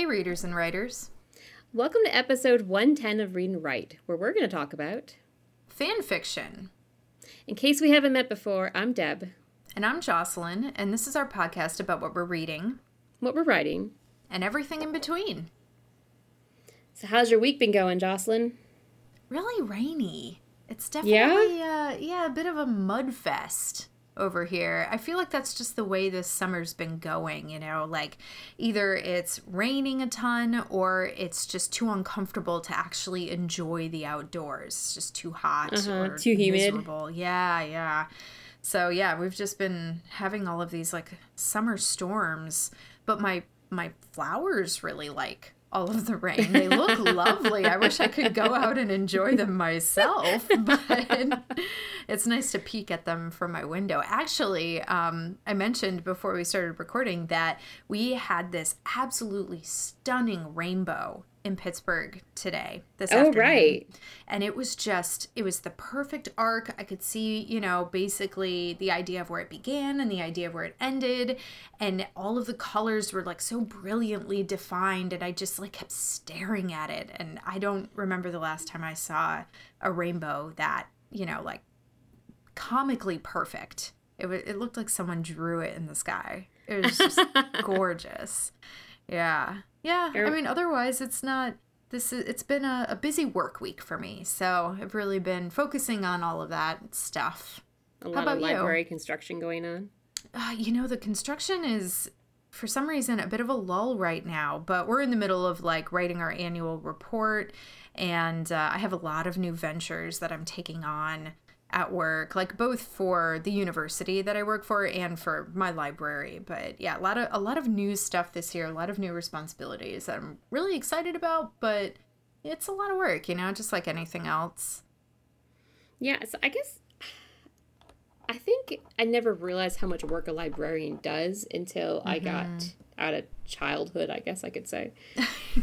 Hey, readers and writers. Welcome to episode 110 of Read and Write, where we're going to talk about fan fiction. In case we haven't met before, I'm Deb. And I'm Jocelyn, and this is our podcast about what we're reading, what we're writing, and everything in between. So, how's your week been going, Jocelyn? Really rainy. It's definitely, yeah, uh, yeah, a bit of a mud fest over here. I feel like that's just the way this summer's been going, you know, like either it's raining a ton or it's just too uncomfortable to actually enjoy the outdoors. It's just too hot uh-huh, or too humid. Miserable. Yeah, yeah. So yeah, we've just been having all of these like summer storms, but my my flowers really like all of the rain. They look lovely. I wish I could go out and enjoy them myself, but it's nice to peek at them from my window. Actually, um, I mentioned before we started recording that we had this absolutely stunning rainbow in Pittsburgh today. This oh, afternoon. right. And it was just it was the perfect arc. I could see, you know, basically the idea of where it began and the idea of where it ended and all of the colors were like so brilliantly defined and I just like kept staring at it and I don't remember the last time I saw a rainbow that, you know, like comically perfect. It w- it looked like someone drew it in the sky. It was just gorgeous. Yeah. Yeah. I mean, otherwise, it's not. This is, it's been a, a busy work week for me, so I've really been focusing on all of that stuff. A lot of library you? construction going on. Uh, you know, the construction is for some reason a bit of a lull right now, but we're in the middle of like writing our annual report, and uh, I have a lot of new ventures that I'm taking on at work, like both for the university that I work for and for my library. But yeah, a lot of a lot of new stuff this year, a lot of new responsibilities that I'm really excited about, but it's a lot of work, you know, just like anything else. Yeah, so I guess I think I never realized how much work a librarian does until mm-hmm. I got mm-hmm. out of childhood, I guess I could say.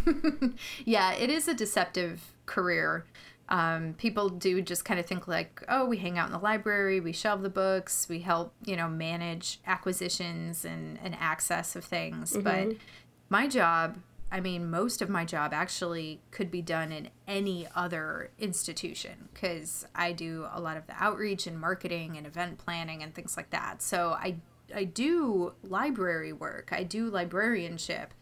yeah, it is a deceptive career um, people do just kind of think like, oh, we hang out in the library, we shelve the books, we help, you know, manage acquisitions and, and access of things. Mm-hmm. But my job, I mean, most of my job actually could be done in any other institution because I do a lot of the outreach and marketing and event planning and things like that. So I I do library work. I do librarianship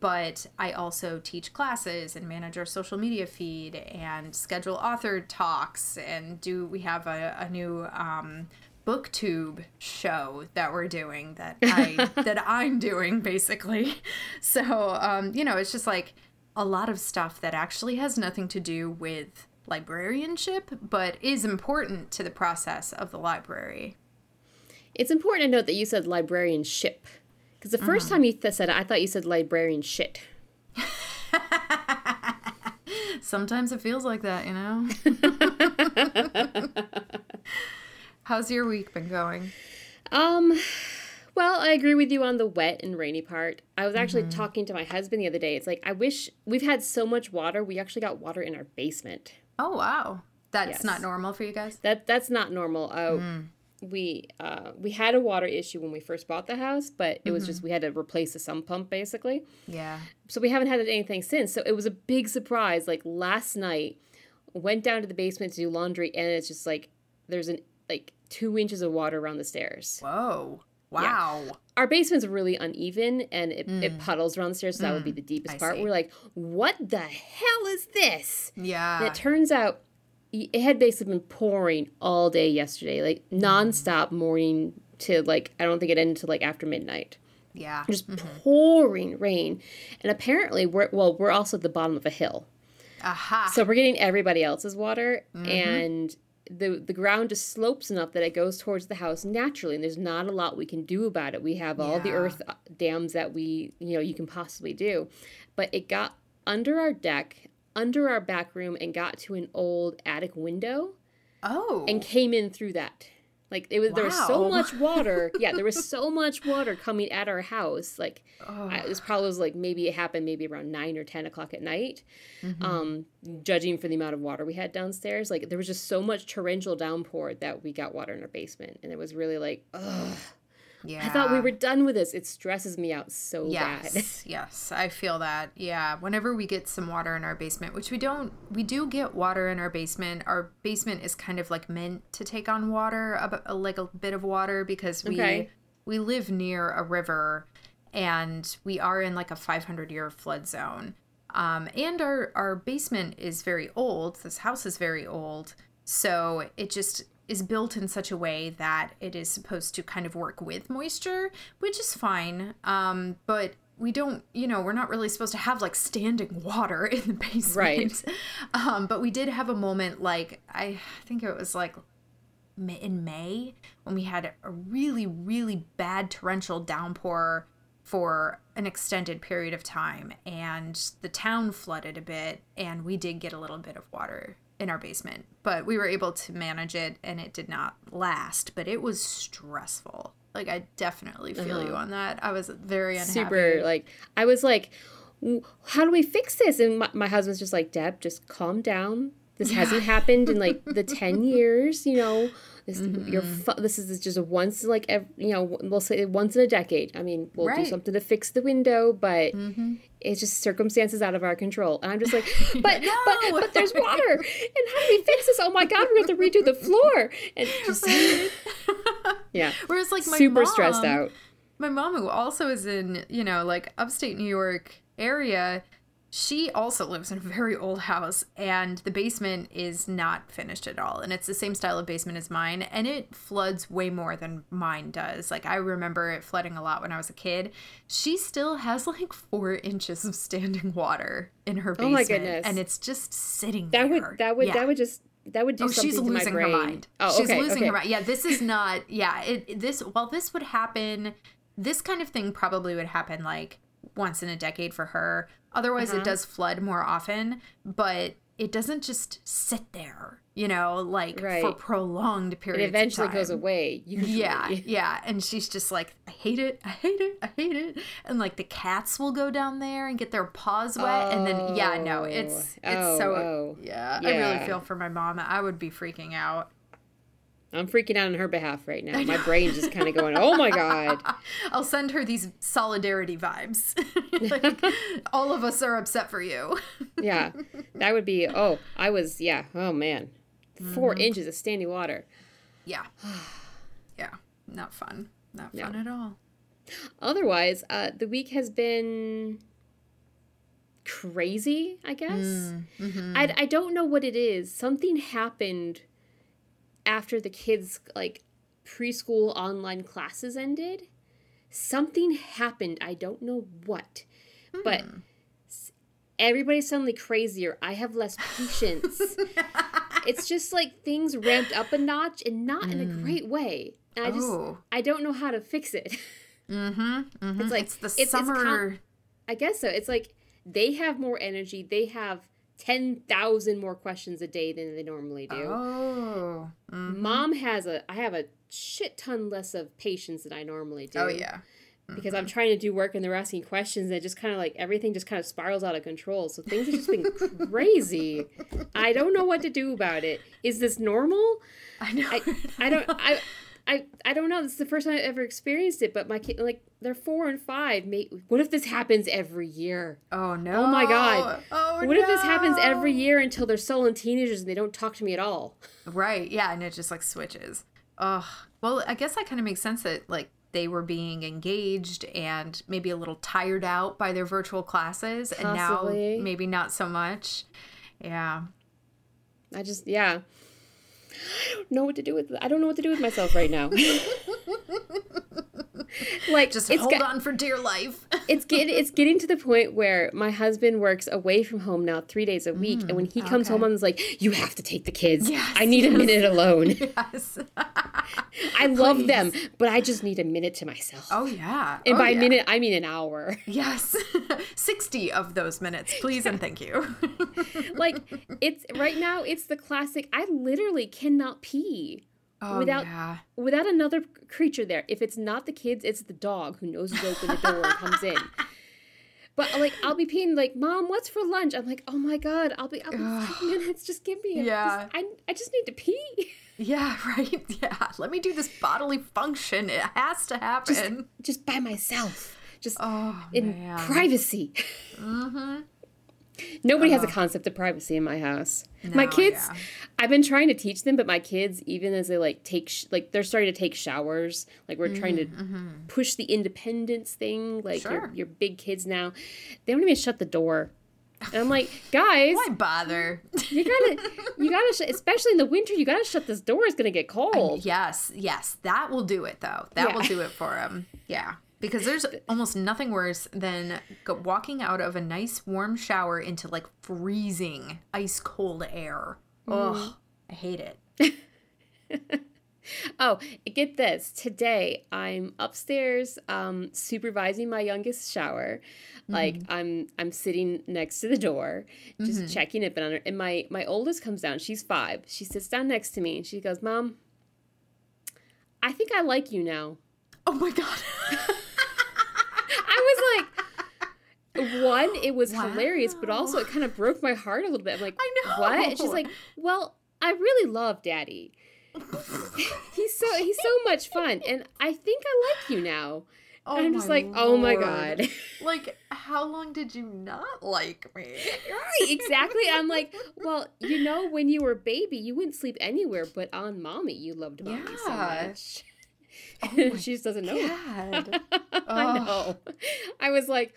but I also teach classes and manage our social media feed and schedule author talks and do we have a, a new um, booktube show that we're doing that I that I'm doing basically. So um, you know, it's just like a lot of stuff that actually has nothing to do with librarianship, but is important to the process of the library. It's important to note that you said librarianship because the 1st uh-huh. time you th- said it, I thought you said librarian shit. Sometimes it feels like that, you know? How's your week been going? Um, well, I agree with you on the wet and rainy part. I was actually mm-hmm. talking to my husband the other day. It's like, I wish we've had so much water. We actually got water in our basement. Oh, wow. That's yes. not normal for you guys? That That's not normal. Oh, mm we uh, we had a water issue when we first bought the house, but it was mm-hmm. just we had to replace the sump pump basically. Yeah. So we haven't had anything since. So it was a big surprise. Like last night, went down to the basement to do laundry, and it's just like there's an like two inches of water around the stairs. Whoa. Wow. Yeah. Our basement's really uneven and it, mm. it puddles around the stairs, so mm. that would be mm. the deepest I part. See. We're like, what the hell is this? Yeah. And it turns out it had basically been pouring all day yesterday, like nonstop morning to like I don't think it ended until like after midnight. Yeah, just mm-hmm. pouring rain, and apparently we're well we're also at the bottom of a hill. Aha! So we're getting everybody else's water, mm-hmm. and the the ground just slopes enough that it goes towards the house naturally, and there's not a lot we can do about it. We have all yeah. the earth uh, dams that we you know you can possibly do, but it got under our deck under our back room and got to an old attic window. Oh. And came in through that. Like it was wow. there was so much water. yeah, there was so much water coming at our house. Like oh. I, this probably was like maybe it happened maybe around nine or ten o'clock at night. Mm-hmm. Um, judging for the amount of water we had downstairs, like there was just so much torrential downpour that we got water in our basement, and it was really like, ugh. Yeah. I thought we were done with this. It stresses me out so yes, bad. yes, I feel that. Yeah, whenever we get some water in our basement, which we don't, we do get water in our basement. Our basement is kind of like meant to take on water, like a bit of water, because we Okay. we live near a river, and we are in like a 500 year flood zone. Um, and our our basement is very old. This house is very old, so it just is built in such a way that it is supposed to kind of work with moisture, which is fine. Um, but we don't, you know, we're not really supposed to have like standing water in the basement. Right. Um, but we did have a moment like I think it was like in May when we had a really, really bad torrential downpour for an extended period of time, and the town flooded a bit, and we did get a little bit of water in our basement, but we were able to manage it, and it did not last. But it was stressful. Like I definitely feel you uh-huh. on that. I was very unhappy. Super like I was like, how do we fix this? And my, my husband's just like, Deb, just calm down. This hasn't happened in like the ten years. You know, this you're mm-hmm. fu- this is just a once like ev- you know we'll say once in a decade. I mean, we'll do something to fix the window, but mm-hmm. It's just circumstances out of our control. And I'm just like, but No. but but there's water. And how do we fix this? Oh my god, we have to redo the floor. And just yeah, Whereas like my super stressed out. my mom who also is in you know like upstate new york area she also lives in a very old house and the basement is not finished at all and it's the same style of basement as mine and it floods way more than mine does like i remember it flooding a lot when i was a kid she still has like four inches of standing water in her basement Oh my goodness. and it's just sitting That there would that would Yeah. that would just that would do Oh, something she's to losing my her brain. mind. Oh, she's okay, losing okay. her mind. Yeah, this is not. Yeah, it this while this would happen, this kind of thing probably would happen like once in a decade for her. Otherwise, Uh-huh. it does flood more often, but it doesn't just sit there. You know, like for prolonged periods. It eventually goes away. Usually. Yeah, yeah, and she's just like, I hate it, I hate it, I hate it, and like the cats will go down there and get their paws wet, and then yeah, no, it's it's Oh, so oh. yeah, I really feel for my mom. I would be freaking out. I'm freaking out on her behalf right now. My brain's just kind of going, "Oh my god." I'll send her these solidarity vibes. like, all of us are upset for you. Yeah. That would be oh, I was yeah. Oh man. 4 Mm-hmm. inches of standing water. Yeah. Yeah. Not fun. Not No. fun at all. Otherwise, uh the week has been crazy, I guess. Mm, mm-hmm. I I don't know what it is. Something happened after the kids like preschool online classes ended. Something happened. I don't know what. But Hmm. s- everybody's suddenly crazier. I have less patience. it's just like things ramped up a notch and not in a great way. And I just Hmm. Oh. I don't know how to fix it. Mm-hmm. mm-hmm. It's like- it's the it's- it's summer. I guess so. It's like they have more energy. They have 10,000 more questions a day than they normally do. oh. Mm. Mom has a I have a shit ton less of patience than I normally do. Oh yeah. Because I'm trying to do work and they're asking questions and it just kind of like everything just kind of spirals out of control. So things have just been crazy. I don't know what to do about it. Is this normal? I know. I, I don't I I I don't know. This is the first time I've ever experienced it, but my kid like they're four and five. May, what if this happens every year? oh no. Oh my God. Oh What if this happens every year until they're sullen teenagers and they don't talk to me at all? Right. Yeah, and it just like switches. Ugh. Well, I guess that kind of makes sense that like they were being engaged and maybe a little tired out by their virtual classes and now maybe not so much. Yeah. I just yeah. I don't know what to do with I don't know what to do with myself right now. like Just it's hold got- on for dear life. it's getting it's getting to the point where my husband works away from home now three days a week, and when he comes home, Mm. I'm like, "You have to take the kids. Yes, I need a minute alone. yes. I love them, but I just need a minute to myself. Oh yeah. and Oh, by yeah. minute, I mean an hour. Yes. 60 of those minutes, please and thank you. like it's right now, it's the classic. I literally cannot pee. Oh Without- yeah. without another creature there. If it's not the kids, it's the dog who knows to open the door and comes in. But like I'll be peeing like, Mom, what's for lunch? I'm like, oh my god, I'll be I'll be five minutes. Just give me. A, Yeah. Just, I I just need to pee. Yeah, right. Yeah. Let me do this bodily function. It has to happen. Just by myself. Just oh in man. privacy. mm-hmm. Nobody has a uh-huh. concept of privacy in my house. my kids, yeah. I've been trying to teach them, but my kids, even as they like take, sh- like they're starting to take showers, like we're trying to mm-hmm, mm-hmm. push the independence thing. Like Sure. you're, you're big kids now, they don't even shut the door. And I'm like, guys, Why bother? you gotta, you gotta, sh- especially in the winter, you gotta shut this door. It's gonna get cold. yes, yes. That will do it though. That Yeah. will do it for him. Yeah. Because there's almost nothing worse than walking out of a nice warm shower into like freezing ice cold air. Ugh, mm. I hate it. Oh, get this. Today I'm upstairs um supervising my youngest shower. Like mm-hmm. I'm I'm sitting next to the door, just mm-hmm. checking it on her. And my my oldest comes down. She's 5. She sits down next to me and she goes, "Mom, I think I like you now." Oh my god. I was like one, it was hilarious, but also it kind of broke my heart a little bit. I'm like, I know. what? And she's like, well, I really love Daddy. he's so he's so much fun, and I think I like you now. oh and I'm oh just like, oh my god. Like, how long did you not like me? right, exactly. I'm like, well, you know, when you were a baby, you wouldn't sleep anywhere but on mommy. You loved mommy so much. Oh my she just doesn't know. God. I know. Oh. I was like,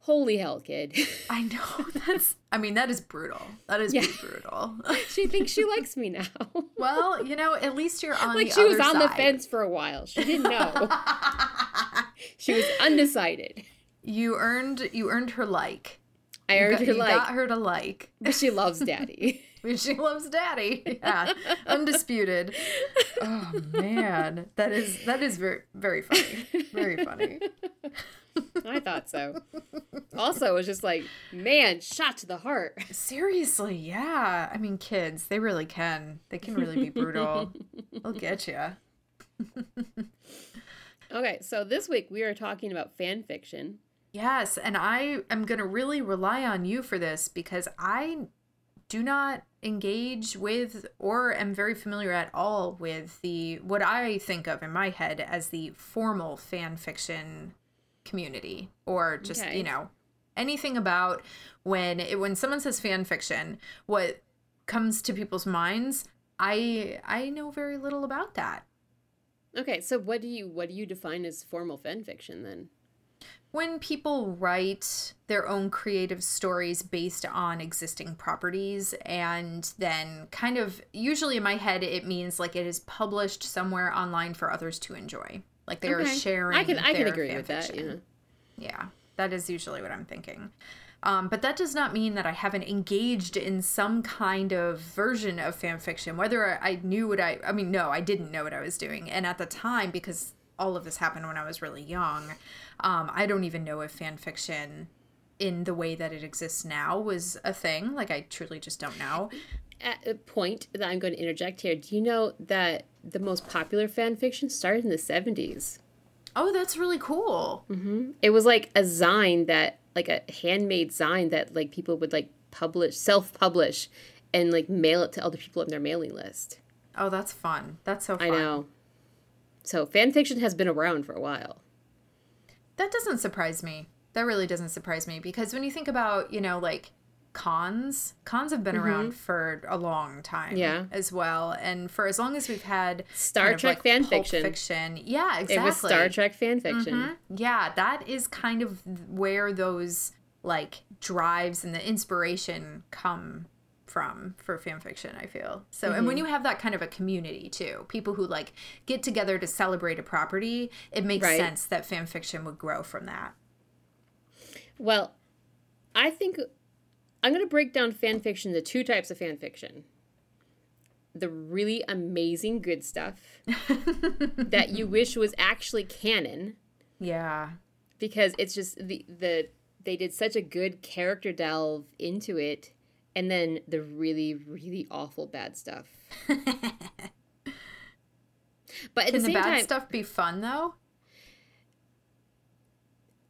holy hell, kid. I know. That's, I mean, that is brutal. That is Yeah. brutal. she thinks she likes me now. well, you know, at least you're on like she was on the fence for a while. She didn't know. she was undecided. you earned, you earned her like. I You earned got- her you like, got her to like. but she loves daddy. She loves daddy. Yeah. Undisputed. Oh man. That is that is very very funny. Very funny. I thought so. Also, it was just like, man, shot to the heart. Seriously, yeah. I mean kids, they really can. They can really be brutal. They'll get you. Okay, so this week we are talking about fan fiction. Yes, and I am going to really rely on you for this because I do not engage with or am very familiar at all with the what I think of in my head as the formal fan fiction community or just, Okay. you know, anything about when it, when someone says fan fiction, what comes to people's minds, I I know very little about that. Okay, so what do you what do you define as formal fan fiction then? When people write their own creative stories based on existing properties and then kind of usually in my head it means like it is published somewhere online for others to enjoy like they are Okay. sharing I can I can agree with that. Yeah. yeah that is usually what i'm thinking um, but that does not mean that I haven't engaged in some kind of version of fan fiction. Whether I knew what I, I mean, no, I didn't know what I was doing. And at the time, because all of this happened when I was really young, um, I don't even know if fan fiction in the way that it exists now was a thing. Like, I truly just don't know. At a point that I'm going to interject here, do you know that the most popular fan fiction started in the 70s? Oh, that's really cool. It was like a sign that, like a handmade sign that like people would like publish, self-publish, and like mail it to other people on their mailing list. Oh, that's fun. That's so fun. I know. So fan fiction has been around for a while. That doesn't surprise me. That really doesn't surprise me because when you think about, you know, like cons, cons have been around for a long time Mm-hmm. Yeah. as well. And for as long as we've had Star kind of, Trek like, fan fiction. fiction. Yeah, exactly. It was Star Trek fan fiction. Mhm. Yeah, that is kind of where those like drives and the inspiration come from for fan fiction i feel so and when Mm-hmm. you have that kind of a community too people who like get together to celebrate a property it makes Right. sense that fan fiction would grow from that Well, I think I'm going to break down fan fiction into two types of fan fiction. The really amazing good stuff that you wish was actually canon yeah because it's just the the they did such a good character delve into it and then the really really awful bad stuff. But at can the the bad time, stuff be fun though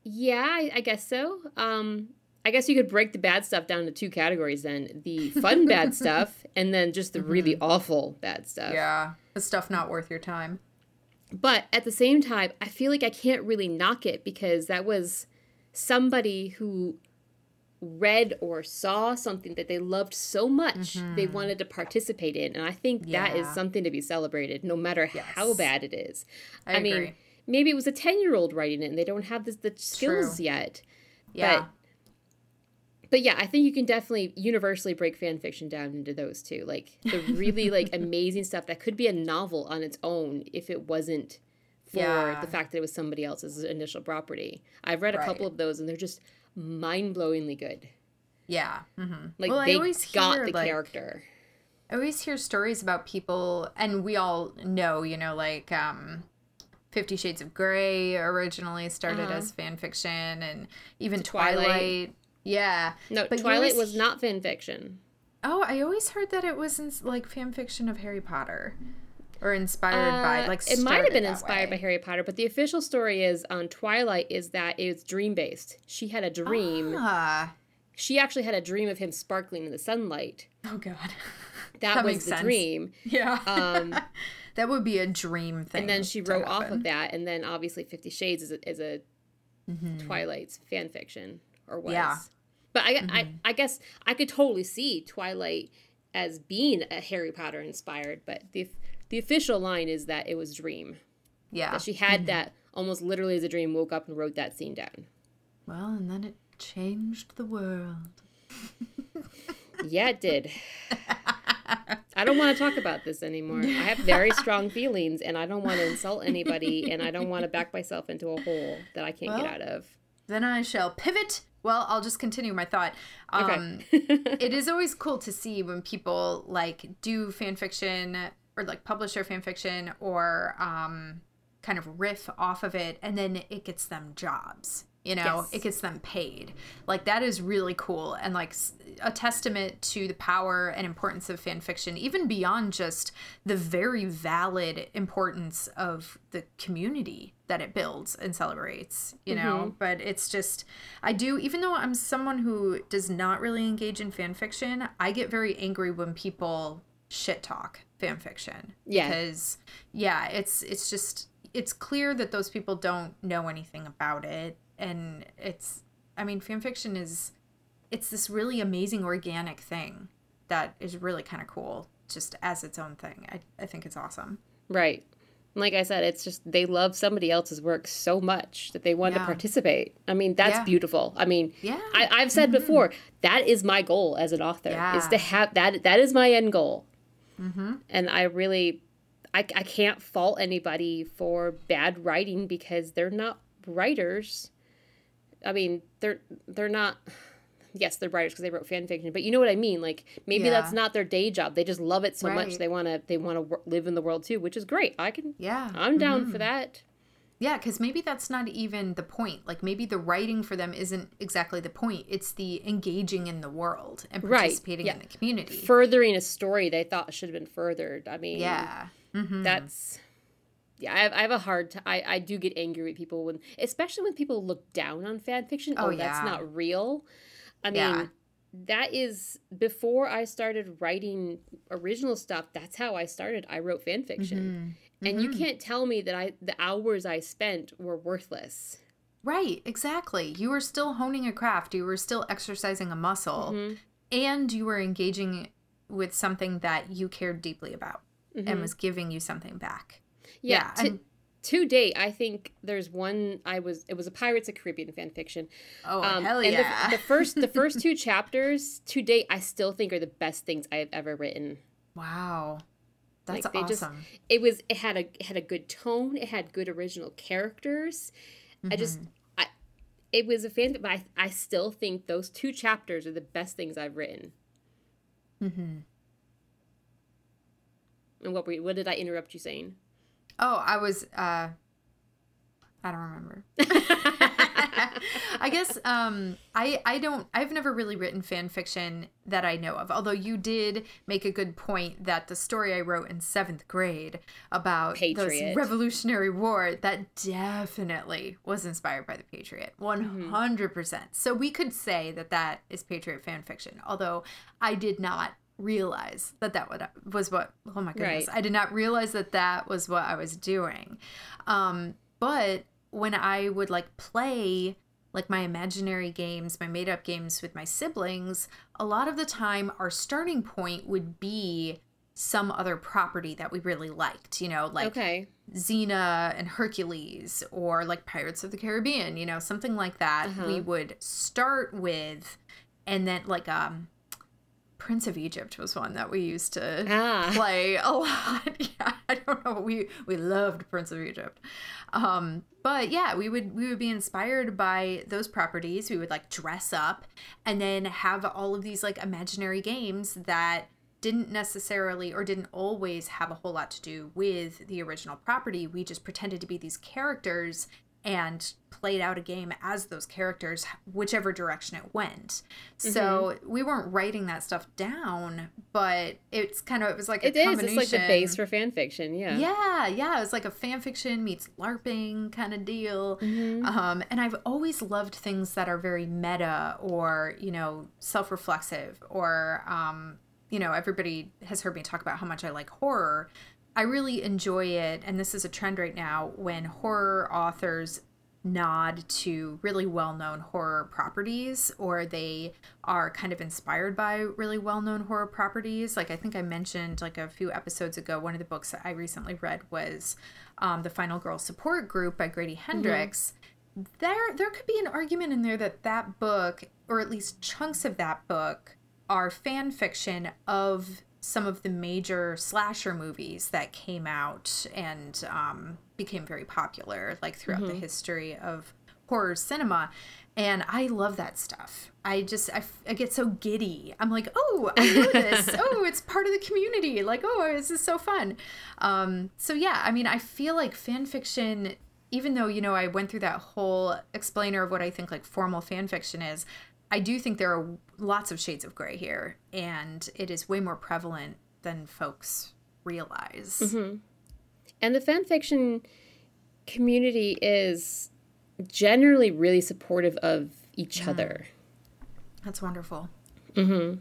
Yeah, I, I guess so. Um, I guess you could break the bad stuff down to two categories then the fun bad stuff and then just the really awful bad stuff. Yeah. The stuff not worth your time. But at the same time, I feel like I can't really knock it because that was somebody who read or saw something that they loved so much they mm-hmm. wanted to participate in. And I think that is something to be celebrated no matter how bad it is. I, mean, agree. maybe it was a 10 year old writing it and they don't have this, the skills True. yet. yeah. But yeah, I think you can definitely universally break fan fiction down into those two. Like the really like amazing stuff that could be a novel on its own if it wasn't for Yeah. the fact that it was somebody else's initial property. I've read a couple of those and they're just mind-blowingly good. yeah. hmm Like well, I they always got hear, the like, character. I always hear stories about people, and we all know, you know, like um, Fifty Shades of Grey originally started Uh-huh. as fan fiction, and even Twilight. Twilight. Yeah. No, but Twilight always was not fan fiction. Oh, I always heard that it was in, like fan fiction of Harry Potter, or inspired by Uh, like. it might have been inspired way. by Harry Potter, but the official story is on Twilight is that it's dream based. She had a dream. Ah. She actually had a dream of him sparkling in the sunlight. Oh God. That, That was the sense. dream. Yeah. Um, that would be a dream thing. and then she wrote off of that, and then obviously Fifty Shades is a, is a Twilight's fan fiction or was. Mm-hmm. Yeah. But I, I I guess I could totally see Twilight as being a Harry Potter inspired, but the the official line is that it was dream. Yeah. That she had that almost literally as a dream, woke up and wrote that scene down. Well, and then it changed the world. Yeah, it did. I don't want to talk about this anymore. I have very strong feelings and I don't want to insult anybody and I don't want to back myself into a hole that I can't Well, get out of. Then I shall pivot. Well, I'll just continue my thought. Okay. Um, it is always cool to see when people like do fan fiction or like publish their fan fiction or um, kind of riff off of it, and then it gets them jobs. You know, Yes. it gets them paid. Like that is really cool and like a testament to the power and importance of fan fiction, even beyond just the very valid importance of the community that it builds and celebrates. You know, but it's just I do even though I'm someone who does not really engage in fan fiction, I get very angry when people shit talk fan fiction. Yeah. Because yeah, it's it's just it's clear that those people don't know anything about it and it's I mean fan fiction is it's this really amazing organic thing that is really kind of cool just as its own thing. I, I think it's awesome. Right. Like I said, it's just they love somebody else's work so much that they want to participate. I mean, that's Yeah. beautiful. I mean, Yeah. I, I've said mm-hmm. before that is my goal as an author is to have that. That is my end goal. Mm-hmm. And I really, I, I can't fault anybody for bad writing because they're not writers. I mean, they're they're not. Yes, they're writers because they wrote fan fiction, but you know what I mean. Like maybe Yeah. that's not their day job. They just love it so much they want to they want to live in the world too, which is great. I can Yeah. I'm down for mm-hmm. that. Yeah, because maybe that's not even the point. Like maybe the writing for them isn't exactly the point. It's the engaging in the world and Right, participating yeah. in the community. Furthering a story they thought should have been furthered. I mean, yeah. Mm-hmm. that's yeah. I have, I have a hard. T- I I do get angry with people when, especially when people look down on fan fiction. Oh, Oh, that's not real. I mean. Yeah. That is before I started writing original stuff. That's how I started. I wrote fan fiction, and you mm-hmm. can't tell me that I the hours I spent were worthless. Right, exactly. You were still honing a craft, you were still exercising a muscle, mm-hmm. and you were engaging with something that you cared deeply about and mm-hmm. was giving you something back. Yeah, Yeah, to, and- to date, I think there's one. I was it was a Pirates of the Caribbean fan fiction. Oh, Um, hell and yeah. the, the first the first two chapters to date, I still think are the best things I have ever written. wow. That's Like, they just- awesome. It was it had a it had a good tone. It had good original characters. I just Mm-hmm. I it was a fan, but I I still think those two chapters are the best things I've written. hmm And what were you, what did I interrupt you saying? Oh, I was uh I don't remember. I guess um, I I don't I've never really written fan fiction that I know of. Although you did make a good point that the story I wrote in seventh grade about Patriot. the Revolutionary War that definitely was inspired by the Patriot, one hundred percent. So we could say that that is Patriot fan fiction. Although I did not realize that that was what oh my goodness Right. i did not realize that that was what i was doing um but when i would like play like my imaginary games my made up games with my siblings a lot of the time our starting point would be some other property that we really liked you know like Okay. Xena and Hercules or like Pirates of the Caribbean, you know, something like that. We would start with and then like um Prince of Egypt was one that we used to Ah. play a lot. yeah, I don't know. We we loved Prince of Egypt. Um but yeah, we would we would be inspired by those properties. We would like dress up and then have all of these like imaginary games that didn't necessarily or didn't always have a whole lot to do with the original property. We just pretended to be these characters and played out a game as those characters, whichever direction it went. So we weren't writing that stuff down, but it's kind of it was like a It is. It's like the base for fan fiction. Yeah. Yeah, yeah, it was like a fan fiction meets LARPing kind of deal. Um, and I've always loved things that are very meta or, you know, self reflexive or, um, you know, everybody has heard me talk about how much I like horror. I really enjoy it, and this is a trend right now when horror authors nod to really well known horror properties or they are kind of inspired by really well known horror properties. Like I think I mentioned like a few episodes ago, one of the books that I recently read was um, The Final Girl Support Group by Grady Hendrix. There, there could be an argument in there that that book, or at least chunks of that book, are fan fiction of some of the major slasher movies that came out and um, became very popular, like throughout the history of horror cinema. And I love that stuff. I just, I, f- I get so giddy. I'm like, oh, I know this. oh, it's part of the community. Like, oh, this is so fun. Um, so, yeah, I mean, I feel like fan fiction, even though, you know, I went through that whole explainer of what I think like formal fan fiction is, I do think there are lots of shades of gray here, and it is way more prevalent than folks realize. Mm-hmm. And the fan fiction community is generally really supportive of each mm-hmm. other. That's wonderful. Mm-hmm.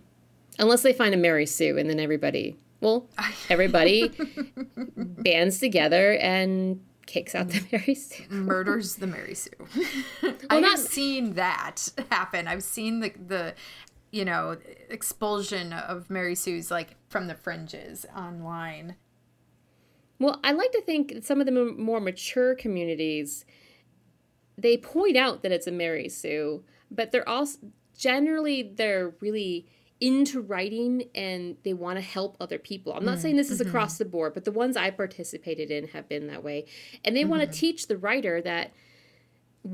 Unless they find a Mary Sue and then everybody, well, everybody bands together and kicks out the Mary Sue. Murders the Mary Sue. I've not- seen that happen. I've seen the the you know expulsion of Mary Sue's like from the fringes online. Well, I like to think some of the more mature communities, they point out that it's a Mary Sue, but they're also generally they're really into writing and they want to help other people. I'm not mm, saying this is mm-hmm. across the board, but the ones I participated in have been that way. And they want to mm-hmm. teach the writer that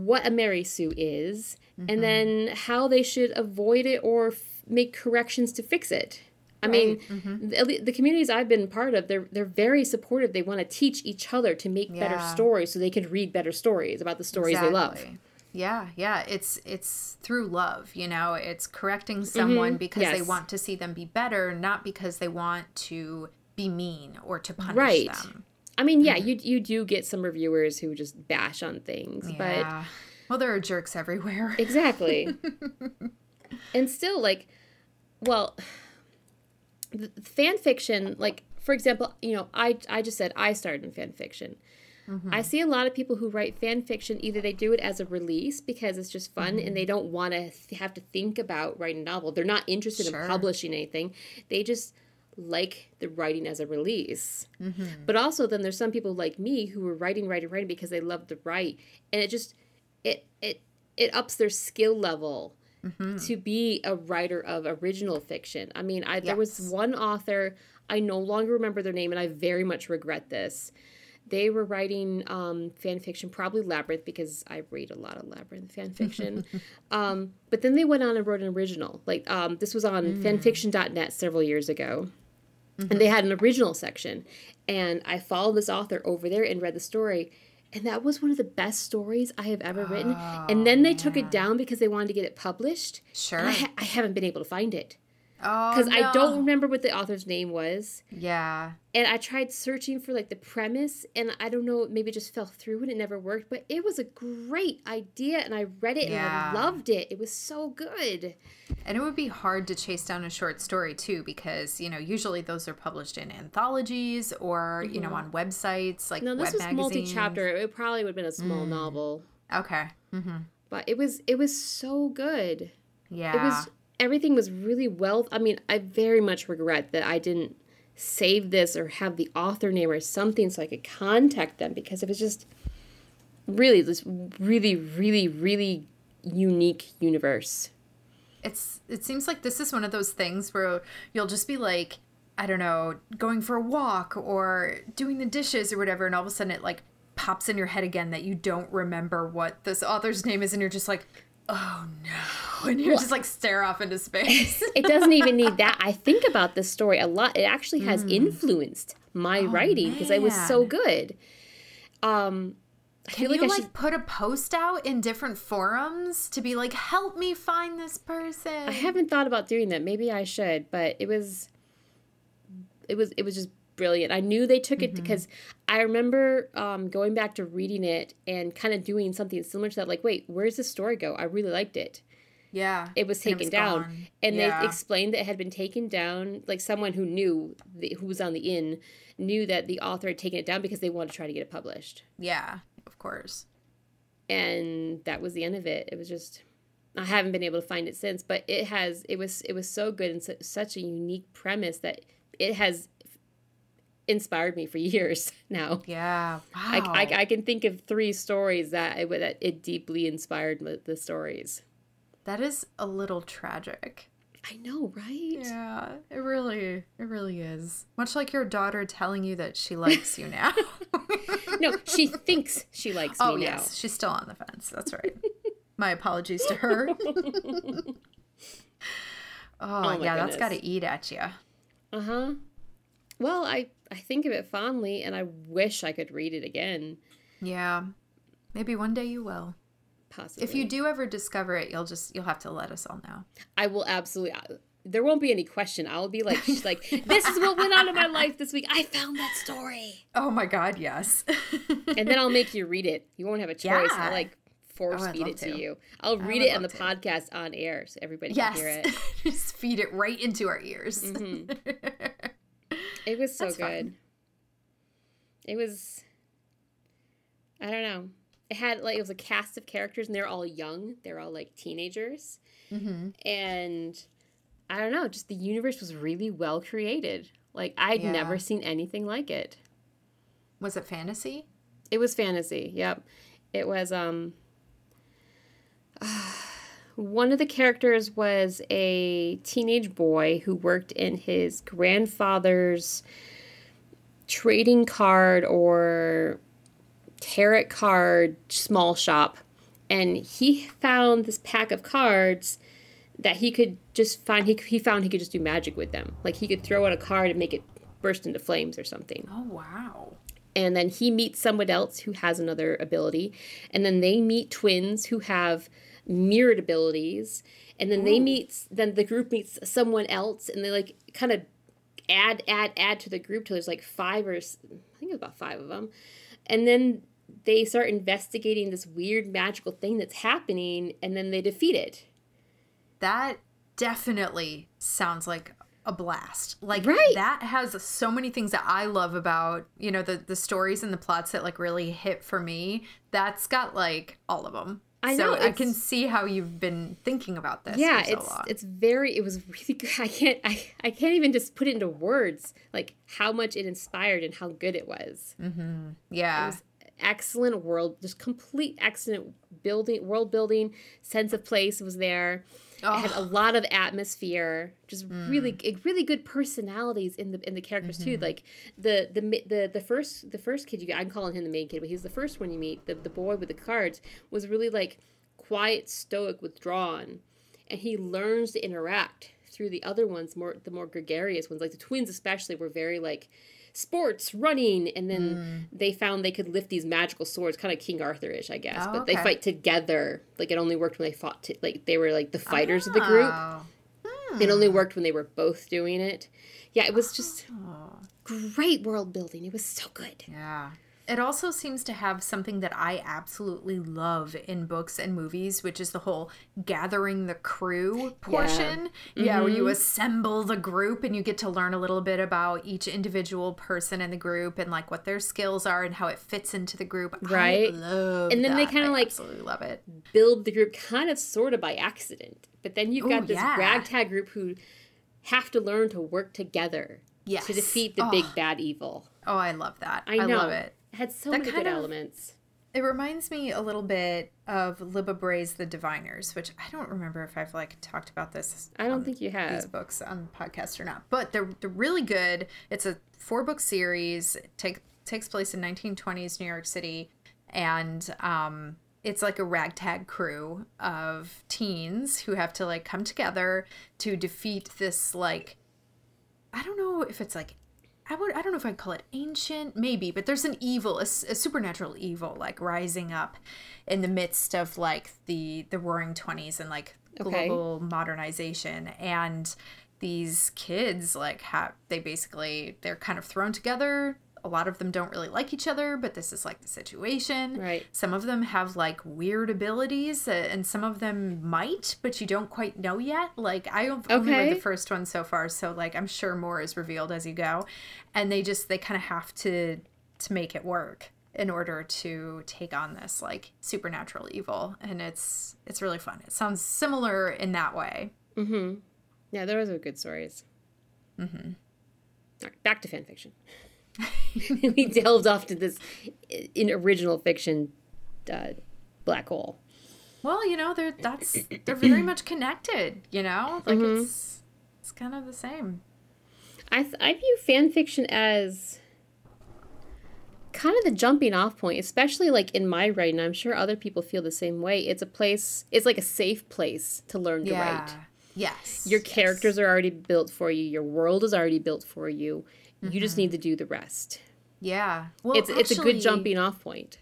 what a Mary Sue is and then how they should avoid it or f- make corrections to fix it. I mean, the, the communities I've been part of, they're they're very supportive. They want to teach each other to make better stories so they can read better stories about the stories they love. Yeah, yeah. It's it's through love, you know. It's correcting someone because they Mm-hmm. Yes. want to see them be better, not because they want to be mean or to punish Right. them. I mean, yeah, you you do get some reviewers who just bash on things, but Well, there are jerks everywhere. Exactly. and still, like, well, fan fiction, like, for example, you know, I, I just said I started in fan fiction. Mm-hmm. I see a lot of people who write fan fiction, either they do it as a release because it's just fun and mm-hmm. they don't want to th- have to think about writing a novel. They're not interested Sure. in publishing anything. They just like the writing as a release. But also, then there's some people like me who were writing, writing, writing because they love to write, and it just it it it ups their skill level to be a writer of original fiction. I mean, I there was one author I no longer remember their name, and I very much regret this. They were writing um, fan fiction, probably Labyrinth, because I read a lot of Labyrinth fan fiction. um, but then they went on and wrote an original. Like um, this was on fanfiction.net several years ago and they had an original section and i followed this author over there and read the story and that was one of the best stories I have ever written. And oh, then they took it down because they wanted to get it published. Sure. I, ha- I haven't been able to find it Oh, because I don't remember what the author's name was. Yeah. And I tried searching for like the premise, and I don't know, maybe it just fell through and it never worked. But it was a great idea, and I read it and I loved it. It was so good. And it would be hard to chase down a short story too, because you know usually those are published in anthologies or you know on websites like Mm-hmm. No, this was multi-chapter. It probably would have been a small novel, Okay. Mm-hmm. but it was it was so good. Yeah. It was everything was really well. I mean, I very much regret that I didn't save this or have the author name or something so I could contact them because it was just really this really really really unique universe. it's it seems like this is one of those things where you'll just be like i don't know going for a walk or doing the dishes or whatever and all of a sudden it like pops in your head again that you don't remember what this author's name is and you're just like oh no and you just like stare off into space It doesn't even need that. I think about this story a lot. It actually has influenced my writing because it was so good. Um I can feel like you I like should put a post out in different forums to be like help me find this person I haven't thought about doing that. Maybe I should, but it was it was it was just brilliant. I knew they took it because I remember um, going back to reading it and kind of doing something similar to that. Like, wait, where's the story go? I really liked it. yeah It was taken down, gone. and Yeah. they explained that it had been taken down. Like someone who knew the, who was on the inn knew that the author had taken it down because they wanted to try to get it published, yeah of course and that was the end of it. It was just. I haven't been able to find it since, but it has. It was. It was so good and su- such a unique premise that it has inspired me for years now. yeah wow I, I, I can think of three stories that it, that it deeply inspired the stories. that is a little tragic I know, right? Yeah, it really, it really is. Much like your daughter telling you that she likes you now. No, she thinks she likes oh me yes, she's still on the fence. That's right. My apologies to her. oh, my yeah, that's got to eat at you. Uh huh. Well, I I think of it fondly, and I wish I could read it again. Yeah, maybe one day you will. Possibly. If you do ever discover it, you'll just you'll have to let us all know. I will absolutely. uh, There won't be any question. I'll be like, she's like, this is what went on in my life this week. I found that story, Oh my God, yes. and then I'll make you read it. You won't have a choice. Yeah. I'll like force Oh, feed it to to. you. I'll read it on the love podcast on air so everybody yes, can hear it. just feed it right into our ears. It was so That's good. fun. It was I don't know. It had like it was a cast of characters and they're all young. They're all like teenagers. hmm And I don't know, just the universe was really well created. Like I'd Yeah. never seen anything like it. Was it fantasy? It was fantasy. Yep. It was um one of the characters was a teenage boy who worked in his grandfather's trading card or tarot card small shop and he found this pack of cards that he could just find he, he found he could just do magic with them like he could throw out a card and make it burst into flames or something Oh wow. and then he meets someone else who has another ability and then they meet twins who have mirrored abilities and then they oh. meet then the group meets someone else and they like kind of add add add to the group till there's like five or i think it's about five of them and then they start investigating this weird magical thing that's happening and then they defeat it That definitely sounds like a blast. Like Right. that has so many things that I love about, you know, the the stories and the plots that like really hit for me. That's got like all of them. I so know, I can see how you've been thinking about this yeah so it's long. it's very it was really good i can't I, I can't even just put it into words like how much it inspired and how good it was mm-hmm. yeah. was excellent world just complete excellent building world building sense of place was there it had a lot of atmosphere just really mm. really good personalities in the in the characters too mm-hmm. like the the the the first the first kid you i'm calling him the main kid but he's the first one you meet the, the boy with the cards was really like quiet stoic withdrawn and he learns to interact through the other ones more the more gregarious ones like the twins especially were very like sports, running, and then mm. they found they could lift these magical swords, kind of King Arthur-ish, I guess. Oh, but okay. they fight together. Like it only worked when they fought. T- like they were like the fighters oh. of the group. Hmm. It only worked when they were both doing it. Yeah, it was just oh. great world building. It was so good. Yeah. It also seems to have something that I absolutely love in books and movies, which is the whole gathering the crew portion. Yeah, yeah mm-hmm. where you mm-hmm. assemble the group and you get to learn a little bit about each individual person in the group and like what their skills are and how it fits into the group. Right. I love And then that. they kind of like absolutely love it. Build the group kind of sort of by accident. But then you've got Ooh, this yeah. ragtag group who have to learn to work together yes. to defeat the oh. big bad evil. Oh, I love that. I. I love it. It had so that many good of, elements. It reminds me a little bit of Libba Bray's The Diviners, which I don't remember if I've like talked about this. I don't think you have these books on the podcast or not, but they're they're really good. It's a four book series. It take takes place in 1920s New York City, and um, it's like a ragtag crew of teens who have to like come together to defeat this like I don't know if it's like I would I don't know if I'd call it ancient, maybe, but there's an evil, a, a, supernatural evil like rising up in the midst of like the the roaring 20s and like global okay. modernization and these kids like have they basically they're kind of thrown together a lot of them don't really like each other, but this is like the situation. Right. Some of them have like weird abilities, uh, and some of them might, but you don't quite know yet. Like I only okay. read the first one so far, so like I'm sure more is revealed as you go, and they just they kind of have to to make it work in order to take on this like supernatural evil, and it's it's really fun. It sounds similar in that way. Mm-hmm. Yeah, those are good stories. Mm-hmm. All right, back to fan fiction. we delved off to this in original fiction uh, black hole. Well, you know, they're that's they're very much connected. You know, like mm-hmm. it's it's kind of the same. I th- I view fan fiction as kind of the jumping off point, especially like in my writing. I'm sure other people feel the same way. It's a place. It's like a safe place to learn to yeah. write. Yes. Your characters yes. are already built for you. Your world is already built for you. Mm-hmm. You just need to do the rest. Yeah. Well, it's actually, it's a good jumping off point.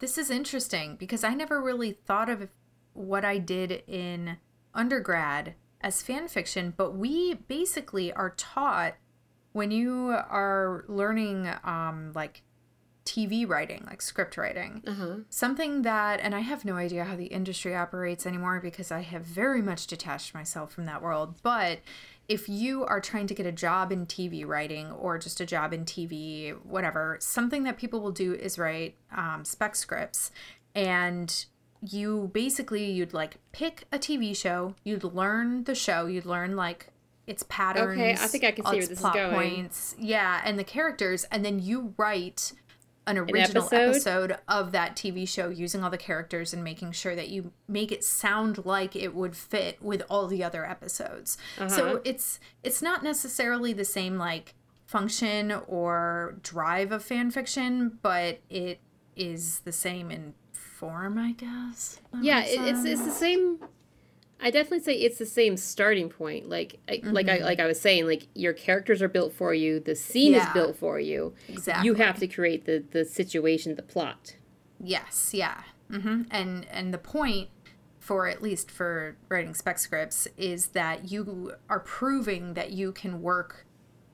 This is interesting because I never really thought of what I did in undergrad as fan fiction, but we basically are taught when you are learning um like TV writing, like script writing. Uh-huh. Something that, and I have no idea how the industry operates anymore because I have very much detached myself from that world. But if you are trying to get a job in TV writing or just a job in TV, whatever, something that people will do is write um, spec scripts. And you basically, you'd like pick a TV show, you'd learn the show, you'd learn like its patterns. Okay, I think I can see where this is going. Points, yeah, and the characters, and then you write an original an episode? episode? of that TV show using all the characters and making sure that you make it sound like it would fit with all the other episodes. Uh-huh. So it's it's not necessarily the same like function or drive of fan fiction, but it is the same in form, I guess. Yeah, it's it's the same I definitely say it's the same starting point. Like, mm-hmm. like I like I was saying, like your characters are built for you. The scene yeah. is built for you. Exactly. You have to create the the situation, the plot. Yes. Yeah. Mm-hmm. And and the point for at least for writing spec scripts is that you are proving that you can work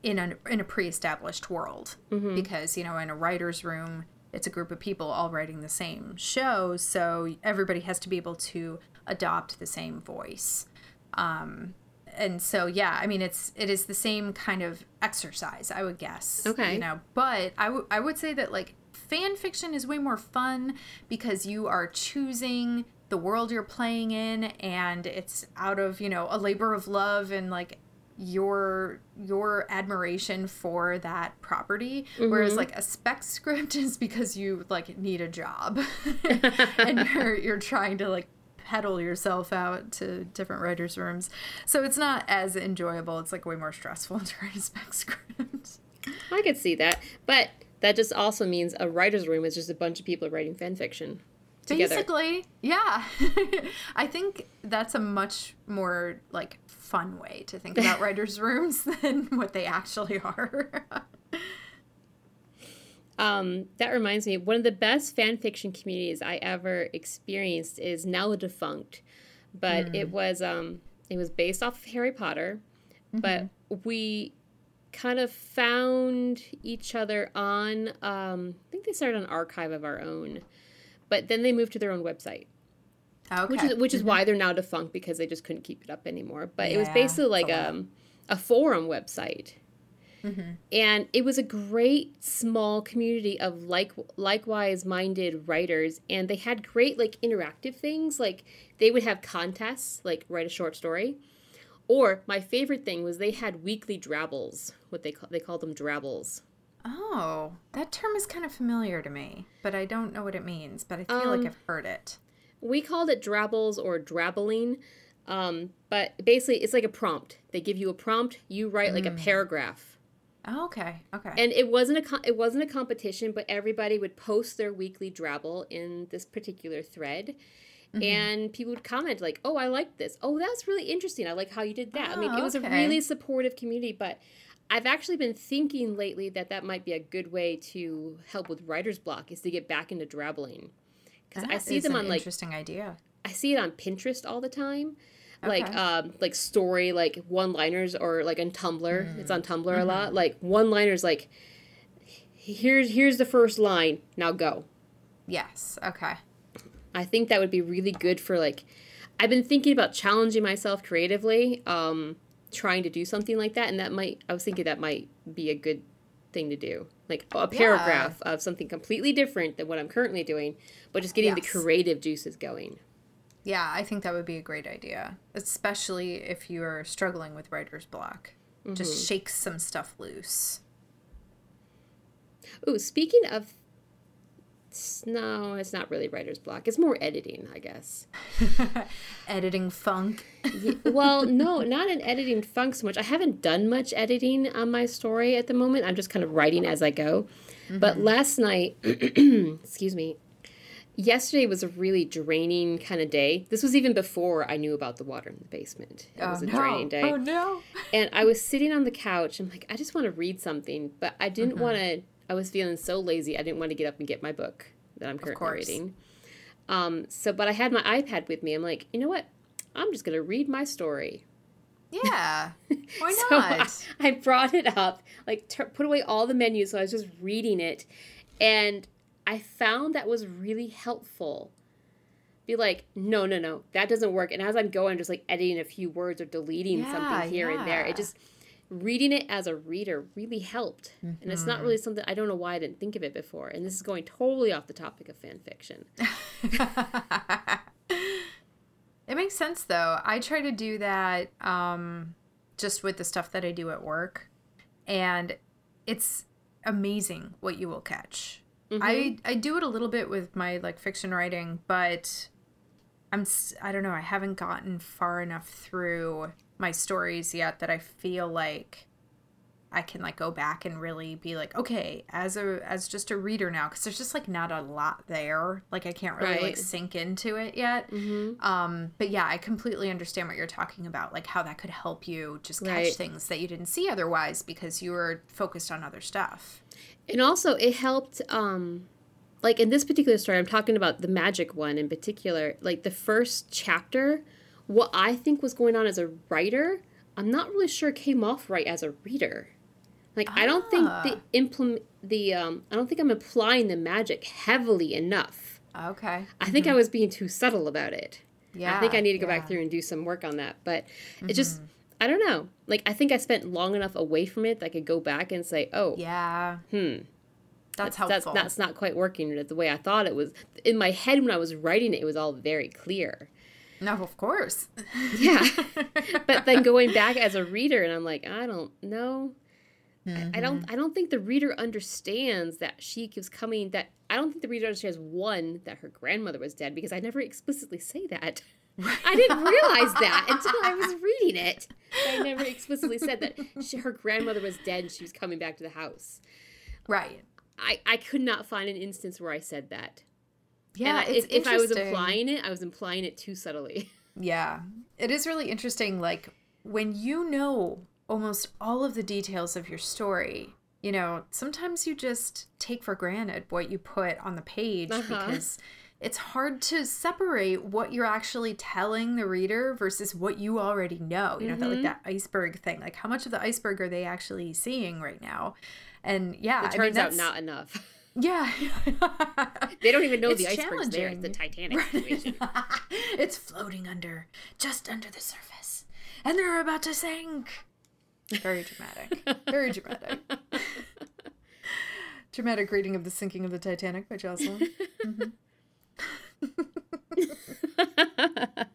in a in a pre-established world mm-hmm. because you know in a writer's room it's a group of people all writing the same show so everybody has to be able to adopt the same voice. Um, and so yeah, I mean it's it is the same kind of exercise, I would guess. Okay. You know, but I, w- I would say that like fan fiction is way more fun because you are choosing the world you're playing in and it's out of, you know, a labor of love and like your your admiration for that property mm-hmm. whereas like a spec script is because you like need a job and you're you're trying to like peddle yourself out to different writers' rooms. So it's not as enjoyable. It's like way more stressful to write a spec script. I could see that. But that just also means a writer's room is just a bunch of people writing fan fiction. Together. Basically, yeah. I think that's a much more like fun way to think about writers' rooms than what they actually are. Um, that reminds me, one of the best fan fiction communities I ever experienced is now defunct, but mm. it was um, it was based off of Harry Potter, mm-hmm. but we kind of found each other on um, I think they started an archive of our own, but then they moved to their own website. Okay. Which is which is mm-hmm. why they're now defunct because they just couldn't keep it up anymore. But yeah, it was basically like a, um, a forum website. Mm-hmm. And it was a great small community of like likewise minded writers and they had great like interactive things like they would have contests like write a short story or my favorite thing was they had weekly drabbles what they call they called them drabbles oh that term is kind of familiar to me but I don't know what it means but I feel um, like I've heard it we called it drabbles or drabbling. Um, but basically, it's like a prompt. They give you a prompt. You write like a mm. paragraph. Oh, okay. Okay. And it wasn't a it wasn't a competition, but everybody would post their weekly drabble in this particular thread. Mm-hmm. And people would comment like, "Oh, I like this. Oh, that's really interesting. I like how you did that." Oh, I mean, it was oh, okay. a really supportive community, but I've actually been thinking lately that that might be a good way to help with writer's block is to get back into drabbling because I see them on like interesting idea. I see it on Pinterest all the time. Okay. Like um like story like one liners or like on Tumblr. Mm. It's on Tumblr mm-hmm. a lot. Like one liners like here's here's the first line. Now go. Yes. Okay. I think that would be really good for like I've been thinking about challenging myself creatively, um, trying to do something like that, and that might I was thinking that might be a good thing to do like a paragraph yeah. of something completely different than what I'm currently doing, but just getting yes. the creative juices going. Yeah, I think that would be a great idea, especially if you're struggling with writer's block. Mm-hmm. Just shake some stuff loose. Oh, speaking of no, it's not really writer's block. It's more editing, I guess. editing funk. yeah, well, no, not an editing funk so much. I haven't done much editing on my story at the moment. I'm just kind of writing as I go. Mm-hmm. But last night, excuse me, yesterday was a really draining kind of day. This was even before I knew about the water in the basement. It oh, was a no. draining day. Oh no. and I was sitting on the couch. I'm like, I just want to read something, but I didn't mm-hmm. want to I was feeling so lazy. I didn't want to get up and get my book that I'm currently reading. Um, so, but I had my iPad with me. I'm like, you know what? I'm just gonna read my story. Yeah, why so not? I, I, brought it up, like t- put away all the menus, so I was just reading it, and I found that was really helpful. Be like, no, no, no, that doesn't work. And as I'm going, I'm just like editing a few words or deleting yeah, something here yeah. and there. It just reading it as a reader really helped. Mm-hmm. And it's not mm-hmm. really something I don't know why I didn't think of it before. And this is going totally off the topic of fan fiction. it makes sense though. I try to do that um, just with the stuff that I do at work. And it's amazing what you will catch. Mm-hmm. I I do it a little bit with my like fiction writing, but I'm I don't know, I haven't gotten far enough through my stories yet that I feel like I can like go back and really be like, okay, as a as just a reader now, because there's just like not a lot there. Like I can't really right. like sink into it yet. Mm-hmm. Um, but yeah, I completely understand what you're talking about, like how that could help you just catch right. things that you didn't see otherwise because you were focused on other stuff. And also, it helped. Um, like in this particular story, I'm talking about the magic one in particular. Like the first chapter what I think was going on as a writer, I'm not really sure came off right as a reader. Like ah. I don't think the ah. implement the um I don't think I'm applying the magic heavily enough. Okay. I think mm-hmm. I was being too subtle about it. Yeah. I think I need to go yeah. back through and do some work on that. But mm-hmm. it just I don't know. Like I think I spent long enough away from it that I could go back and say, "Oh, yeah, hmm, that's, that's helpful. That's, that's not quite working the way I thought it was." In my head, when I was writing it, it was all very clear. No, of course. yeah. But then going back as a reader and I'm like, I don't know. Mm-hmm. I, I don't I don't think the reader understands that she keeps coming that I don't think the reader understands one that her grandmother was dead because I never explicitly say that. I didn't realize that until I was reading it. I never explicitly said that she, her grandmother was dead and she was coming back to the house. Right. I, I could not find an instance where I said that. Yeah, if, if I was implying it, I was implying it too subtly. Yeah, it is really interesting. Like when you know almost all of the details of your story, you know, sometimes you just take for granted what you put on the page uh-huh. because it's hard to separate what you're actually telling the reader versus what you already know. You know, mm-hmm. that like that iceberg thing. Like how much of the iceberg are they actually seeing right now? And yeah, it turns I mean, out not enough. Yeah. they don't even know it's the iceberg's there. It's the Titanic situation. it's floating under, just under the surface. And they're about to sink. Very dramatic. Very dramatic. dramatic reading of The Sinking of the Titanic by Jocelyn. Mm-hmm.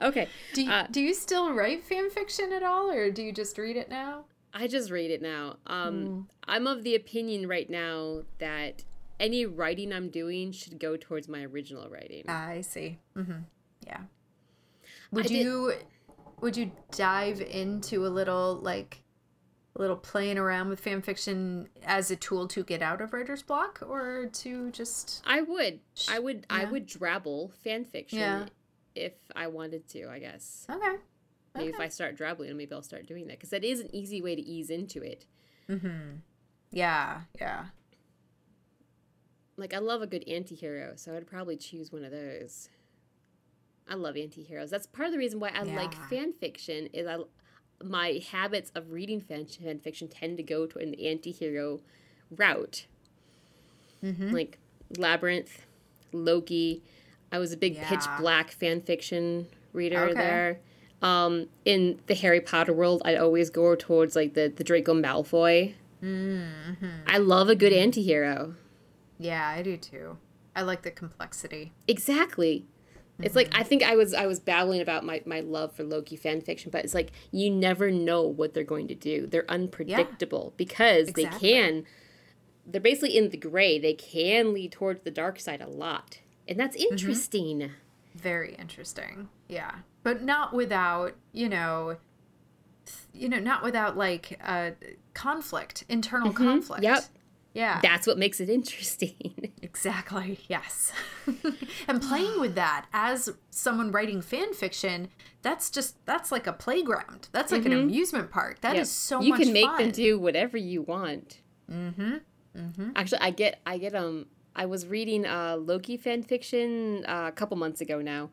okay. Do you, uh, do you still write fan fiction at all, or do you just read it now? I just read it now. Um, mm. I'm of the opinion right now that any writing I'm doing should go towards my original writing. I see. Mm-hmm. Yeah. Would I you did... would you dive into a little like a little playing around with fan fiction as a tool to get out of writer's block or to just I would. I would yeah. I would drabble fan fiction yeah. if I wanted to, I guess. Okay. Maybe okay. if I start drabbling, maybe I'll start doing that because that is an easy way to ease into it. Mm-hmm. Yeah, yeah. Like I love a good anti-hero, so I'd probably choose one of those. I love anti-heroes. That's part of the reason why I yeah. like fan fiction is I my habits of reading fan, fan fiction tend to go to an anti-hero route. Mm-hmm. Like Labyrinth, Loki. I was a big yeah. pitch black fan fiction reader okay. there. Um, in the Harry Potter world, I'd always go towards like the, the Draco Malfoy. Mm-hmm. I love a good anti-hero. Yeah, I do too. I like the complexity. Exactly. It's like I think I was I was babbling about my, my love for Loki fan fiction, but it's like you never know what they're going to do. They're unpredictable yeah. because exactly. they can they're basically in the gray. They can lead towards the dark side a lot. And that's mm-hmm. interesting. Mm-hmm. Very interesting. Yeah but not without you know you know not without like uh conflict internal mm-hmm. conflict yep yeah that's what makes it interesting exactly yes and playing with that as someone writing fan fiction that's just that's like a playground that's like mm-hmm. an amusement park That yep. is so you can make fun. them do whatever you want mm-hmm mm-hmm actually i get i get um i was reading uh loki fan fiction uh, a couple months ago now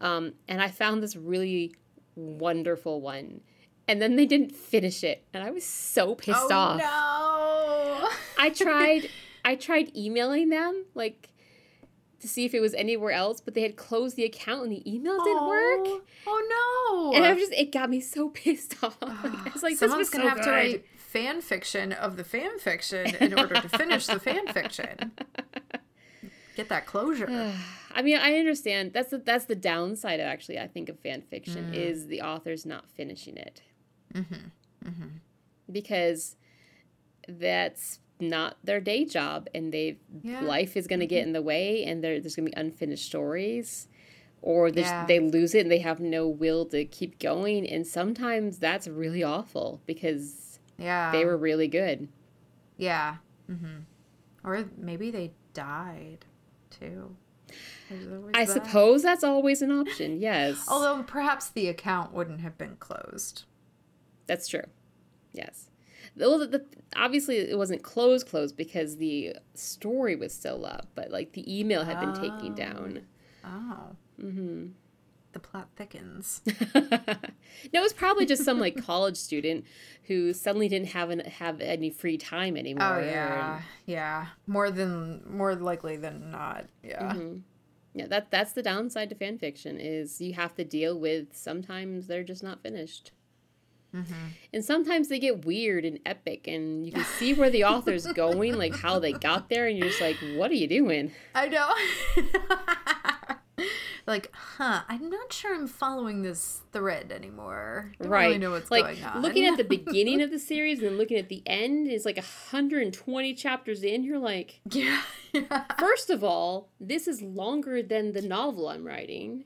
um, and I found this really wonderful one. And then they didn't finish it, and I was so pissed off. oh, off. No. I tried I tried emailing them like to see if it was anywhere else, but they had closed the account and the email didn't oh, work. Oh no! And I was just it got me so pissed off. I was like, someone's gonna so have good. to write fan fiction of the fan fiction in order to finish the fan fiction. Get that closure. I mean, I understand. That's the that's the downside. Actually, I think of fan fiction mm. is the author's not finishing it. Mm-hmm. Mm-hmm. Because that's not their day job, and they yeah. life is going to get mm-hmm. in the way, and there's going to be unfinished stories, or yeah. they lose it and they have no will to keep going, and sometimes that's really awful because yeah, they were really good. Yeah. Mm-hmm. Or maybe they died too. I that. suppose that's always an option, yes. Although perhaps the account wouldn't have been closed. That's true. Yes. Well, the, the, obviously it wasn't closed closed because the story was still up, but like the email had been oh. taken down. Oh. Mm-hmm. The plot thickens. no, it was probably just some like college student who suddenly didn't have an, have any free time anymore. Oh yeah, and... yeah. More than more likely than not. Yeah. Mm-hmm yeah that that's the downside to fan fiction is you have to deal with sometimes they're just not finished mm-hmm. and sometimes they get weird and epic and you can see where the author's going like how they got there and you're just like what are you doing i know like, huh, I'm not sure I'm following this thread anymore. Don't right. really know what's like, going on. Looking at the beginning of the series and then looking at the end is like 120 chapters in. You're like, yeah. first of all, this is longer than the novel I'm writing.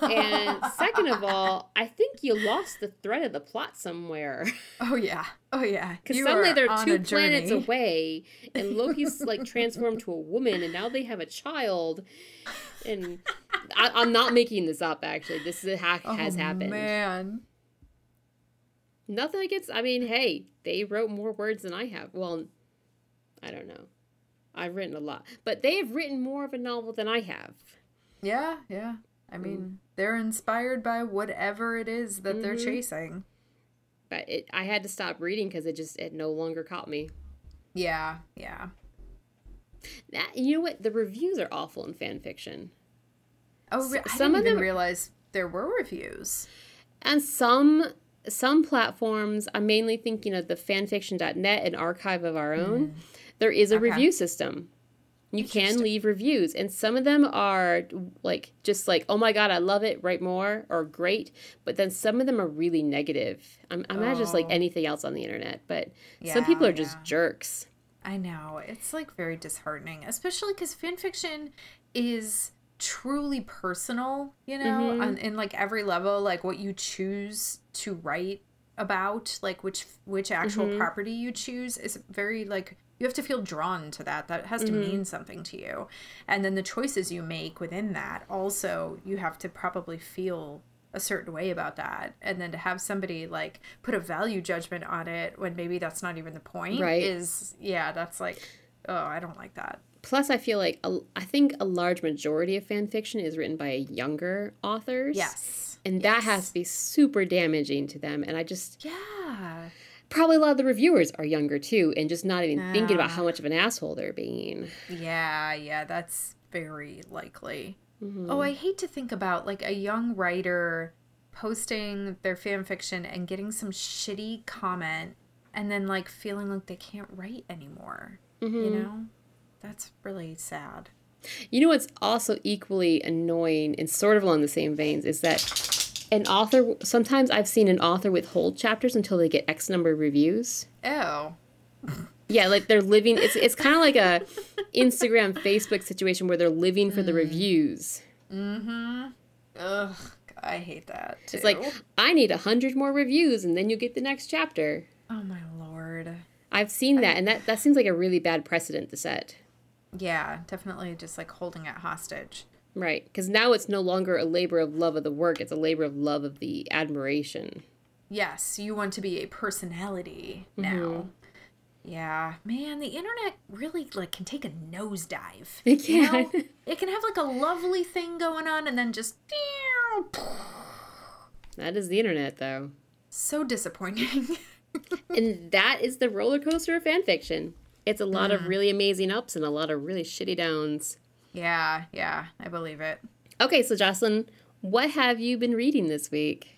And second of all, I think you lost the thread of the plot somewhere. Oh, yeah. Oh, yeah. Because suddenly they're two planets away and Loki's like transformed to a woman and now they have a child and I, am not making this up. Actually, this is ha- oh, has happened. Man, nothing against. I mean, hey, they wrote more words than I have. Well, I don't know. I've written a lot, but they have written more of a novel than I have. Yeah, yeah. I mean, mm. they're inspired by whatever it is that mm-hmm. they're chasing. But it, I had to stop reading because it just it no longer caught me. Yeah, yeah. That, you know what? The reviews are awful in fan fiction. Oh, re- I some didn't of even them realize there were reviews. And some some platforms, I'm mainly thinking of the fanfiction.net, and archive of our own. Mm. There is a okay. review system. You can leave reviews, and some of them are like just like, "Oh my god, I love it! Write more!" or "Great," but then some of them are really negative. I'm, I'm oh. not just like anything else on the internet, but yeah, some people are just yeah. jerks. I know it's like very disheartening, especially because fan fiction is truly personal, you know, mm-hmm. on, in like every level, like what you choose to write about, like which which actual mm-hmm. property you choose is very like you have to feel drawn to that that has to mm-hmm. mean something to you and then the choices you make within that also you have to probably feel a certain way about that and then to have somebody like put a value judgment on it when maybe that's not even the point right is yeah that's like oh i don't like that plus i feel like a, I think a large majority of fan fiction is written by younger authors yes and yes. that has to be super damaging to them and i just yeah probably a lot of the reviewers are younger too and just not even thinking about how much of an asshole they're being. Yeah, yeah, that's very likely. Mm-hmm. Oh, I hate to think about like a young writer posting their fan fiction and getting some shitty comment and then like feeling like they can't write anymore. Mm-hmm. You know? That's really sad. You know what's also equally annoying and sort of along the same veins is that an author sometimes I've seen an author withhold chapters until they get X number of reviews. Oh. Yeah, like they're living it's it's kind of like a Instagram Facebook situation where they're living for mm. the reviews. Mm Mhm. Ugh, I hate that. Too. It's like I need a hundred more reviews and then you get the next chapter. Oh my lord. I've seen that I, and that that seems like a really bad precedent to set. Yeah, definitely just like holding it hostage. Right, because now it's no longer a labor of love of the work; it's a labor of love of the admiration. Yes, you want to be a personality now. Mm-hmm. Yeah, man, the internet really like can take a nosedive. It can. You know? it can have like a lovely thing going on, and then just. That is the internet, though. So disappointing. and that is the roller coaster of fan fiction. It's a lot mm. of really amazing ups and a lot of really shitty downs. Yeah, yeah, I believe it. Okay, so Jocelyn, what have you been reading this week?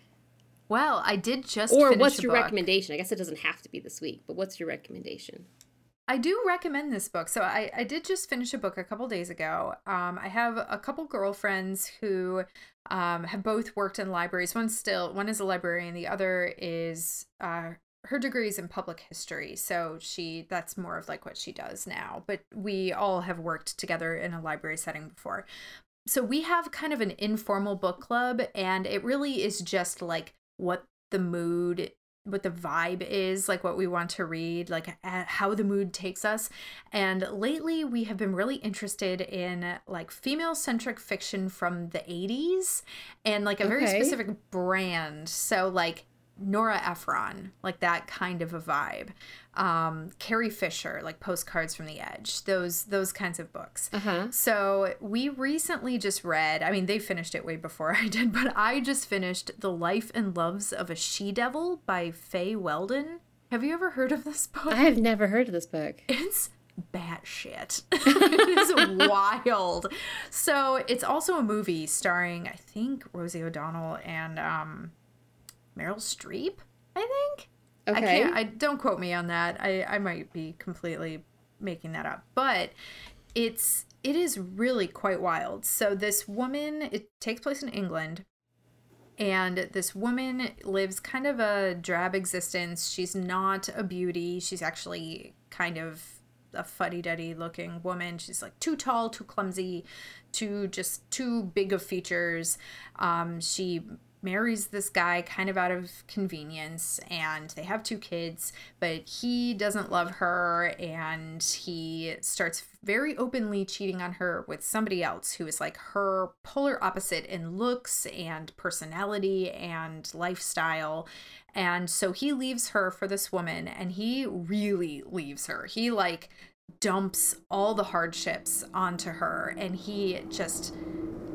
Well, I did just. Or what's your book. recommendation? I guess it doesn't have to be this week, but what's your recommendation? I do recommend this book. So I, I did just finish a book a couple days ago. Um, I have a couple girlfriends who um, have both worked in libraries. One still, one is a librarian. The other is uh, her degree is in public history so she that's more of like what she does now but we all have worked together in a library setting before. So we have kind of an informal book club and it really is just like what the mood what the vibe is like what we want to read like how the mood takes us. And lately we have been really interested in like female centric fiction from the 80s and like a okay. very specific brand. So like Nora Ephron, like that kind of a vibe. Um, Carrie Fisher, like Postcards from the Edge, those those kinds of books. Uh-huh. So we recently just read. I mean, they finished it way before I did, but I just finished The Life and Loves of a She Devil by Fay Weldon. Have you ever heard of this book? I have never heard of this book. It's batshit. it is wild. So it's also a movie starring, I think, Rosie O'Donnell and um, Meryl Streep, I think. Okay. I can't I don't quote me on that. I I might be completely making that up. But it's it is really quite wild. So this woman, it takes place in England and this woman lives kind of a drab existence. She's not a beauty. She's actually kind of a fuddy-duddy looking woman. She's like too tall, too clumsy, too just too big of features. Um, she marries this guy kind of out of convenience and they have two kids but he doesn't love her and he starts very openly cheating on her with somebody else who is like her polar opposite in looks and personality and lifestyle. And so he leaves her for this woman and he really leaves her. He like dumps all the hardships onto her and he just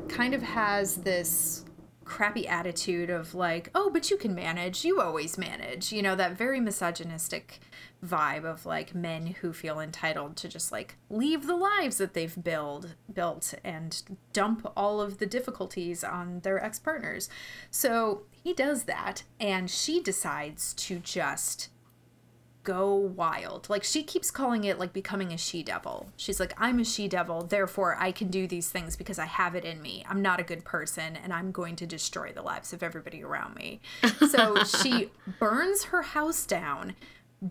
kind of has this crappy attitude of like, oh, but you can manage. You always manage. You know, that very misogynistic vibe of like men who feel entitled to just like leave the lives that they've build built and dump all of the difficulties on their ex-partners. So he does that and she decides to just go wild. Like she keeps calling it like becoming a she devil. She's like, I'm a she devil, therefore I can do these things because I have it in me. I'm not a good person and I'm going to destroy the lives of everybody around me. So she burns her house down,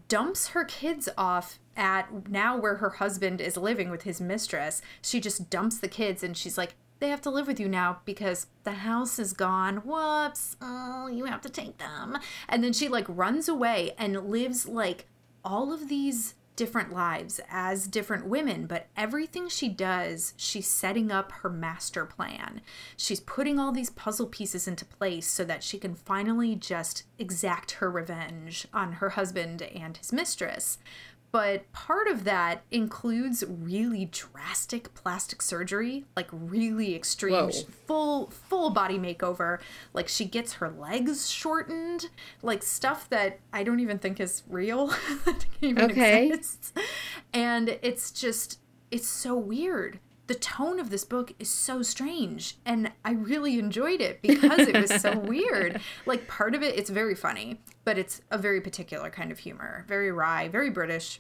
dumps her kids off at now where her husband is living with his mistress. She just dumps the kids and she's like, they have to live with you now because the house is gone. Whoops. Oh, you have to take them. And then she like runs away and lives like all of these different lives as different women, but everything she does, she's setting up her master plan. She's putting all these puzzle pieces into place so that she can finally just exact her revenge on her husband and his mistress but part of that includes really drastic plastic surgery like really extreme Whoa. full full body makeover like she gets her legs shortened like stuff that i don't even think is real even okay. exists and it's just it's so weird the tone of this book is so strange and i really enjoyed it because it was so weird. Like part of it it's very funny but it's a very particular kind of humor. Very wry very british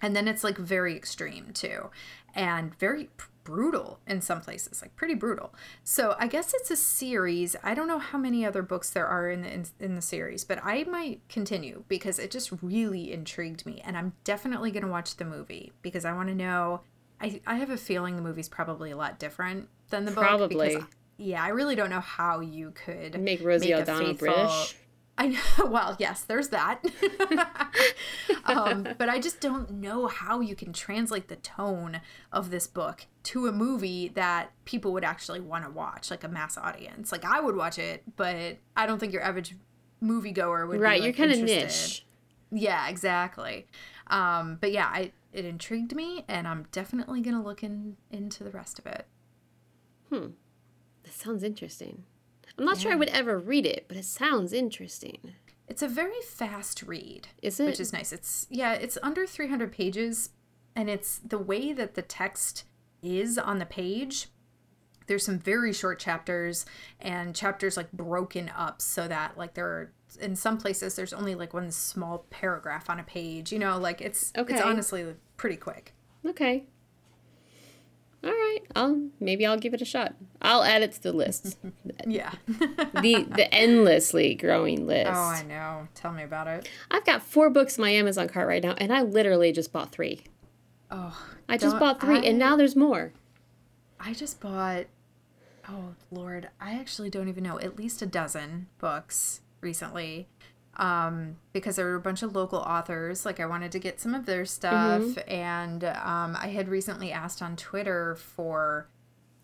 and then it's like very extreme too and very brutal in some places like pretty brutal. So i guess it's a series. I don't know how many other books there are in the in, in the series but i might continue because it just really intrigued me and i'm definitely going to watch the movie because i want to know I, I have a feeling the movie's probably a lot different than the book. Probably. Because, yeah, I really don't know how you could make Rosie make O'Donnell faithful, British. I know. Well, yes, there's that. um, but I just don't know how you can translate the tone of this book to a movie that people would actually want to watch, like a mass audience. Like I would watch it, but I don't think your average moviegoer would. Right, be, like, you're kind of niche. Yeah, exactly. Um, but yeah, I it intrigued me, and I'm definitely gonna look in into the rest of it. Hmm, that sounds interesting. I'm not yeah. sure I would ever read it, but it sounds interesting. It's a very fast read. Is it? Which is nice. It's yeah, it's under 300 pages and it's the way that the text is on the page. There's some very short chapters and chapters like broken up so that like there are in some places there's only like one small paragraph on a page. You know, like it's okay. it's honestly pretty quick. Okay all right, I'll maybe I'll give it a shot. I'll add it to the list. yeah. the the endlessly growing list. Oh, I know. Tell me about it. I've got four books in my Amazon cart right now, and I literally just bought three. Oh. I just bought three, I, and now there's more. I just bought. Oh Lord, I actually don't even know. At least a dozen books recently um, because there were a bunch of local authors. Like I wanted to get some of their stuff, mm-hmm. and um, I had recently asked on Twitter for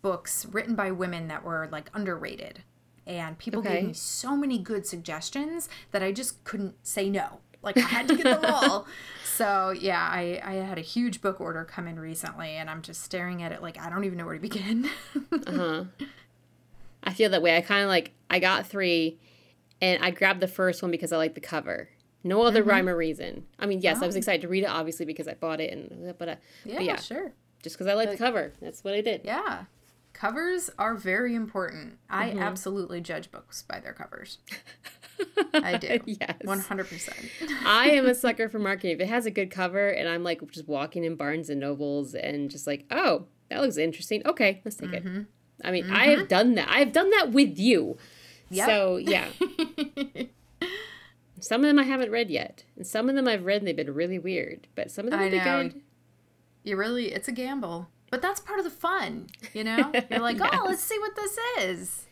books written by women that were like underrated, and people okay. gave me so many good suggestions that I just couldn't say no. Like I had to get them all. So yeah, I, I had a huge book order come in recently, and I'm just staring at it like I don't even know where to begin. uh huh. I feel that way. I kind of like I got three and I grabbed the first one because I like the cover. No other mm-hmm. rhyme or reason. I mean, yes, oh. I was oh. excited to read it, obviously, because I bought it, and but, uh, yeah, but yeah, sure. Just because I like the cover, that's what I did. Yeah, covers are very important. I mm-hmm. absolutely judge books by their covers. I do. yes. 100%. I am a sucker for marketing. If it has a good cover and I'm like just walking in Barnes and Nobles and just like, oh, that looks interesting. Okay, let's take mm-hmm. it. I mean, mm-hmm. I have done that. I've done that with you. Yep. So yeah. some of them I haven't read yet, and some of them I've read and they've been really weird. But some of them I know. good. You really, it's a gamble, but that's part of the fun. You know, you're like, yes. oh, let's see what this is.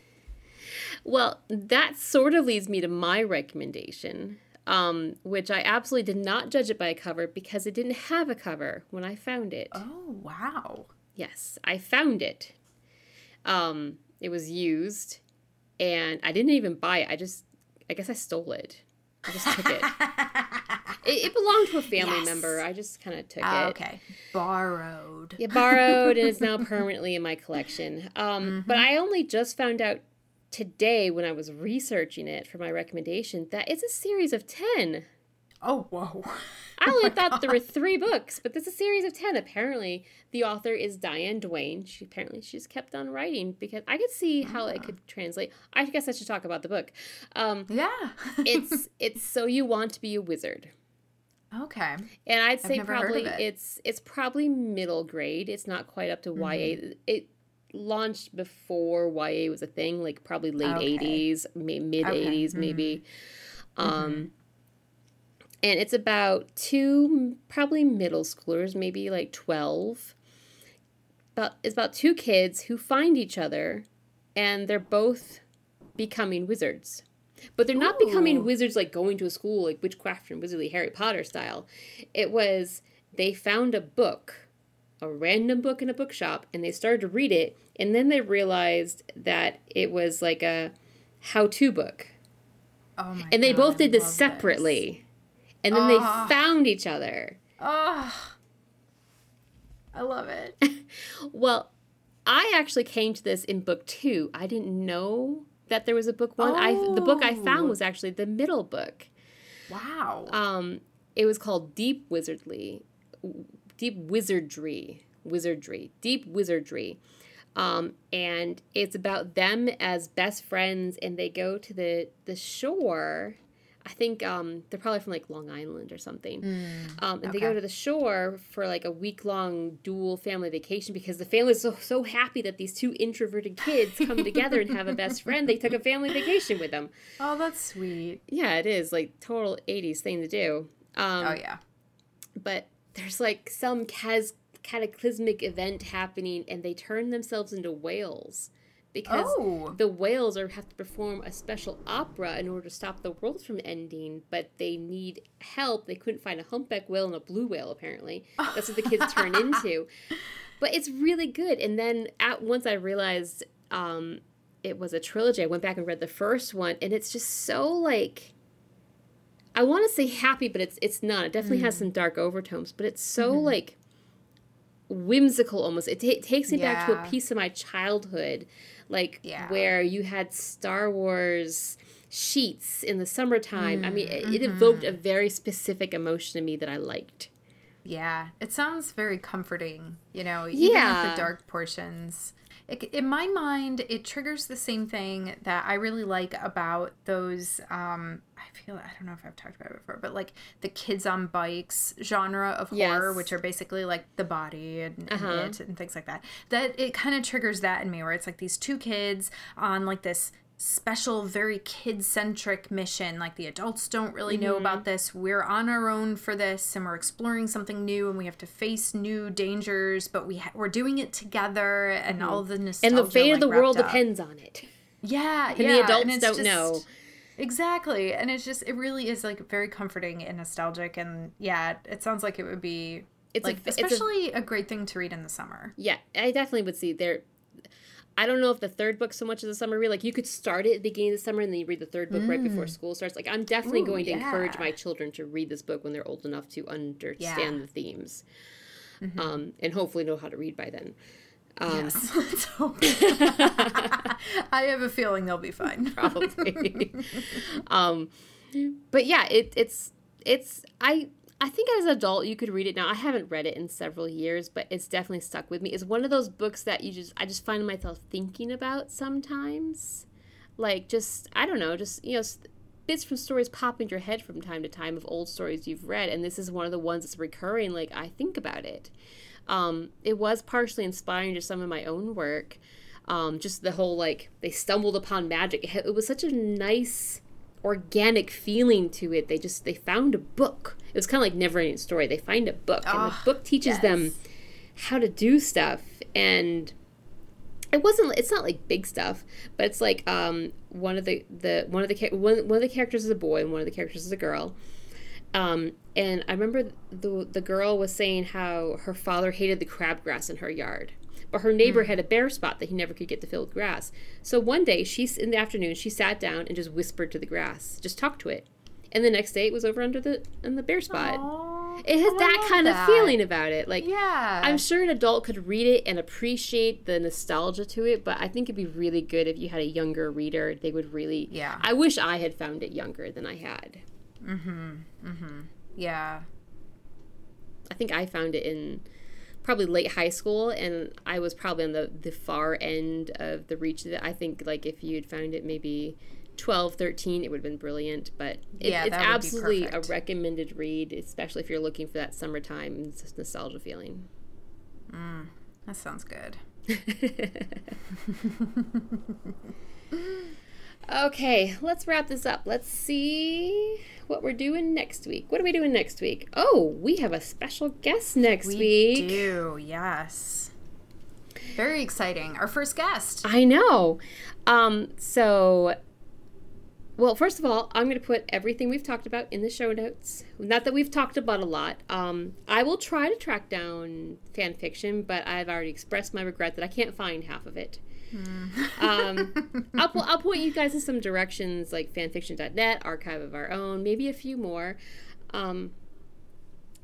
Well, that sort of leads me to my recommendation, um, which I absolutely did not judge it by a cover because it didn't have a cover when I found it. Oh wow! Yes, I found it. Um, it was used and I didn't even buy it. I just, I guess I stole it. I just took it. It, it belonged to a family yes. member. I just kind of took oh, it. Okay, borrowed. Yeah, borrowed, and it's now permanently in my collection. Um, mm-hmm. But I only just found out today when I was researching it for my recommendation that it's a series of ten. Oh whoa! I only oh thought God. there were three books, but there's a series of ten. Apparently, the author is Diane Duane. She apparently she's kept on writing because I could see how it could translate. I guess I should talk about the book. Um, yeah, it's it's so you want to be a wizard. Okay. And I'd say probably it. it's it's probably middle grade. It's not quite up to mm-hmm. YA. It launched before YA was a thing, like probably late okay. 80s, mid 80s okay. mm-hmm. maybe. Um mm-hmm. and it's about two probably middle schoolers, maybe like 12. About it's about two kids who find each other and they're both becoming wizards. But they're not Ooh. becoming wizards like going to a school like witchcraft and wizardly Harry Potter style. It was they found a book, a random book in a bookshop, and they started to read it, and then they realized that it was like a how-to book. Oh my and they God, both did this separately. This. And then oh. they ah. found each other. Oh. I love it. well, I actually came to this in book two. I didn't know that there was a book one. Oh. I the book I found was actually the middle book. Wow. Um, it was called Deep Wizardly, Deep Wizardry, Wizardry, Deep Wizardry. Um, and it's about them as best friends, and they go to the the shore I think um, they're probably from like Long Island or something. Mm, um, and okay. they go to the shore for like a week long dual family vacation because the family is so, so happy that these two introverted kids come together and have a best friend. They took a family vacation with them. Oh, that's sweet. Yeah, it is like total 80s thing to do. Um, oh, yeah. But there's like some cataclysmic event happening and they turn themselves into whales because oh. the whales are have to perform a special opera in order to stop the world from ending, but they need help. They couldn't find a humpback whale and a blue whale apparently. That's what the kids turn into. But it's really good. And then at once I realized um, it was a trilogy. I went back and read the first one, and it's just so like I want to say happy, but it's it's not. It definitely mm. has some dark overtones, but it's so mm-hmm. like whimsical almost. It, t- it takes me yeah. back to a piece of my childhood like yeah. where you had Star Wars sheets in the summertime. Mm, I mean, it, mm-hmm. it evoked a very specific emotion in me that I liked. Yeah, it sounds very comforting, you know, even yeah. the dark portions. It, in my mind, it triggers the same thing that I really like about those. Um, I feel I don't know if I've talked about it before, but like the kids on bikes genre of yes. horror, which are basically like the body and, uh-huh. and it and things like that. That it kind of triggers that in me, where it's like these two kids on like this special, very kid centric mission. Like the adults don't really mm-hmm. know about mm-hmm. this. We're on our own for this and we're exploring something new and we have to face new dangers, but we ha- we're doing it together and mm-hmm. all the nostalgia. And the fate like, of the world up. depends on it. Yeah, and yeah. the adults and don't just, know. Exactly. And it's just, it really is like very comforting and nostalgic. And yeah, it sounds like it would be. It's like a, especially a, a great thing to read in the summer. Yeah, I definitely would see there I don't know if the third book so much as a summer read. Like you could start it at the beginning of the summer and then you read the third book mm. right before mm. school starts. Like I'm definitely Ooh, going to yeah. encourage my children to read this book when they're old enough to understand yeah. the themes, mm-hmm. um, and hopefully know how to read by then. Um, yes. I have a feeling they'll be fine. Probably. um, but yeah, it, it's it's I I think as an adult you could read it now. I haven't read it in several years, but it's definitely stuck with me. It's one of those books that you just I just find myself thinking about sometimes. Like just I don't know, just you know bits from stories pop into your head from time to time of old stories you've read and this is one of the ones that's recurring like I think about it. Um, it was partially inspiring to some of my own work. Um, just the whole like they stumbled upon magic. It was such a nice organic feeling to it. They just they found a book. It was kind of like never ending story. They find a book, and the book teaches yes. them how to do stuff. And it wasn't. It's not like big stuff, but it's like um, one of the the one of the one one of the characters is a boy, and one of the characters is a girl. Um, and I remember the the girl was saying how her father hated the crabgrass in her yard but her neighbor mm. had a bare spot that he never could get to fill with grass. So one day, she's in the afternoon, she sat down and just whispered to the grass, just talked to it. And the next day it was over under the in the bare spot. Aww. It has Oh, I that kind that. of feeling about it. Like Yeah. I'm sure an adult could read it and appreciate the nostalgia to it, but I think it'd be really good if you had a younger reader. They would really Yeah. I wish I had found it younger than I had. Mm Mhm. Mm Mhm. Yeah. I think I found it in probably late high school and I was probably on the, the far end of the reach of it. I think like if you'd found it maybe 12, 13, it would have been brilliant. But it, Yeah, it's that would be absolutely a recommended read, especially if you're looking for that summertime nostalgia feeling. That sounds good. Okay, let's wrap this up. Let's see what we're doing next week. What are we doing next week? Oh, we have a special guest next We week. We do, yes. Very exciting. Our first guest. I know. Um, so, well, first of all, I'm going to put everything we've talked about in the show notes. Not that we've talked about a lot. Um, I will try to track down fan fiction, but I've already expressed my regret that I can't find half of it. um, I'll, I'll point you guys in some directions like fanfiction.net, Archive of Our Own, maybe a few more. Um,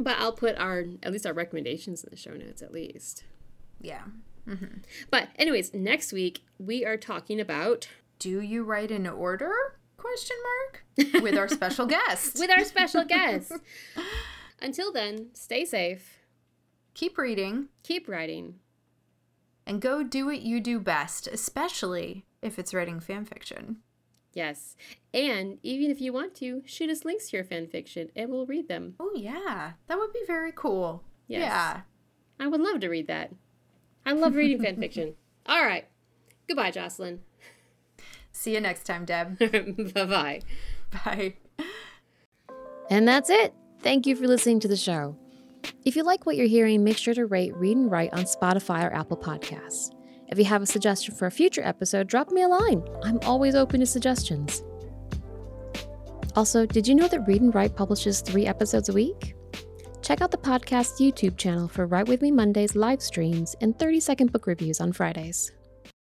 but I'll put our, at least our recommendations in the show notes at least. Yeah. But, anyways, next week we are talking about Do you write in order? Question mark. With our special guest. with our special guest. Until then, stay safe, Keep reading keep writing. and go do what you do best, especially if it's writing fan fiction. Yes. And even if you want to, shoot us links to your fan fiction and we'll read them. Oh yeah, that would be very cool. Yes. Yeah. I would love to read that. I love reading fan fiction. All right. Goodbye, Jocelyn. See you next time, Deb. bye bye. Bye. And that's it. Thank you for listening to the show. If you like what you're hearing, make sure to rate Read and Write on Spotify or Apple Podcasts. If you have a suggestion for a future episode, drop me a line. I'm always open to suggestions. Also, did you know that Read and Write publishes three episodes a week? Check out the podcast's YouTube channel for Write With Me Mondays live streams and 30 second book reviews on Fridays.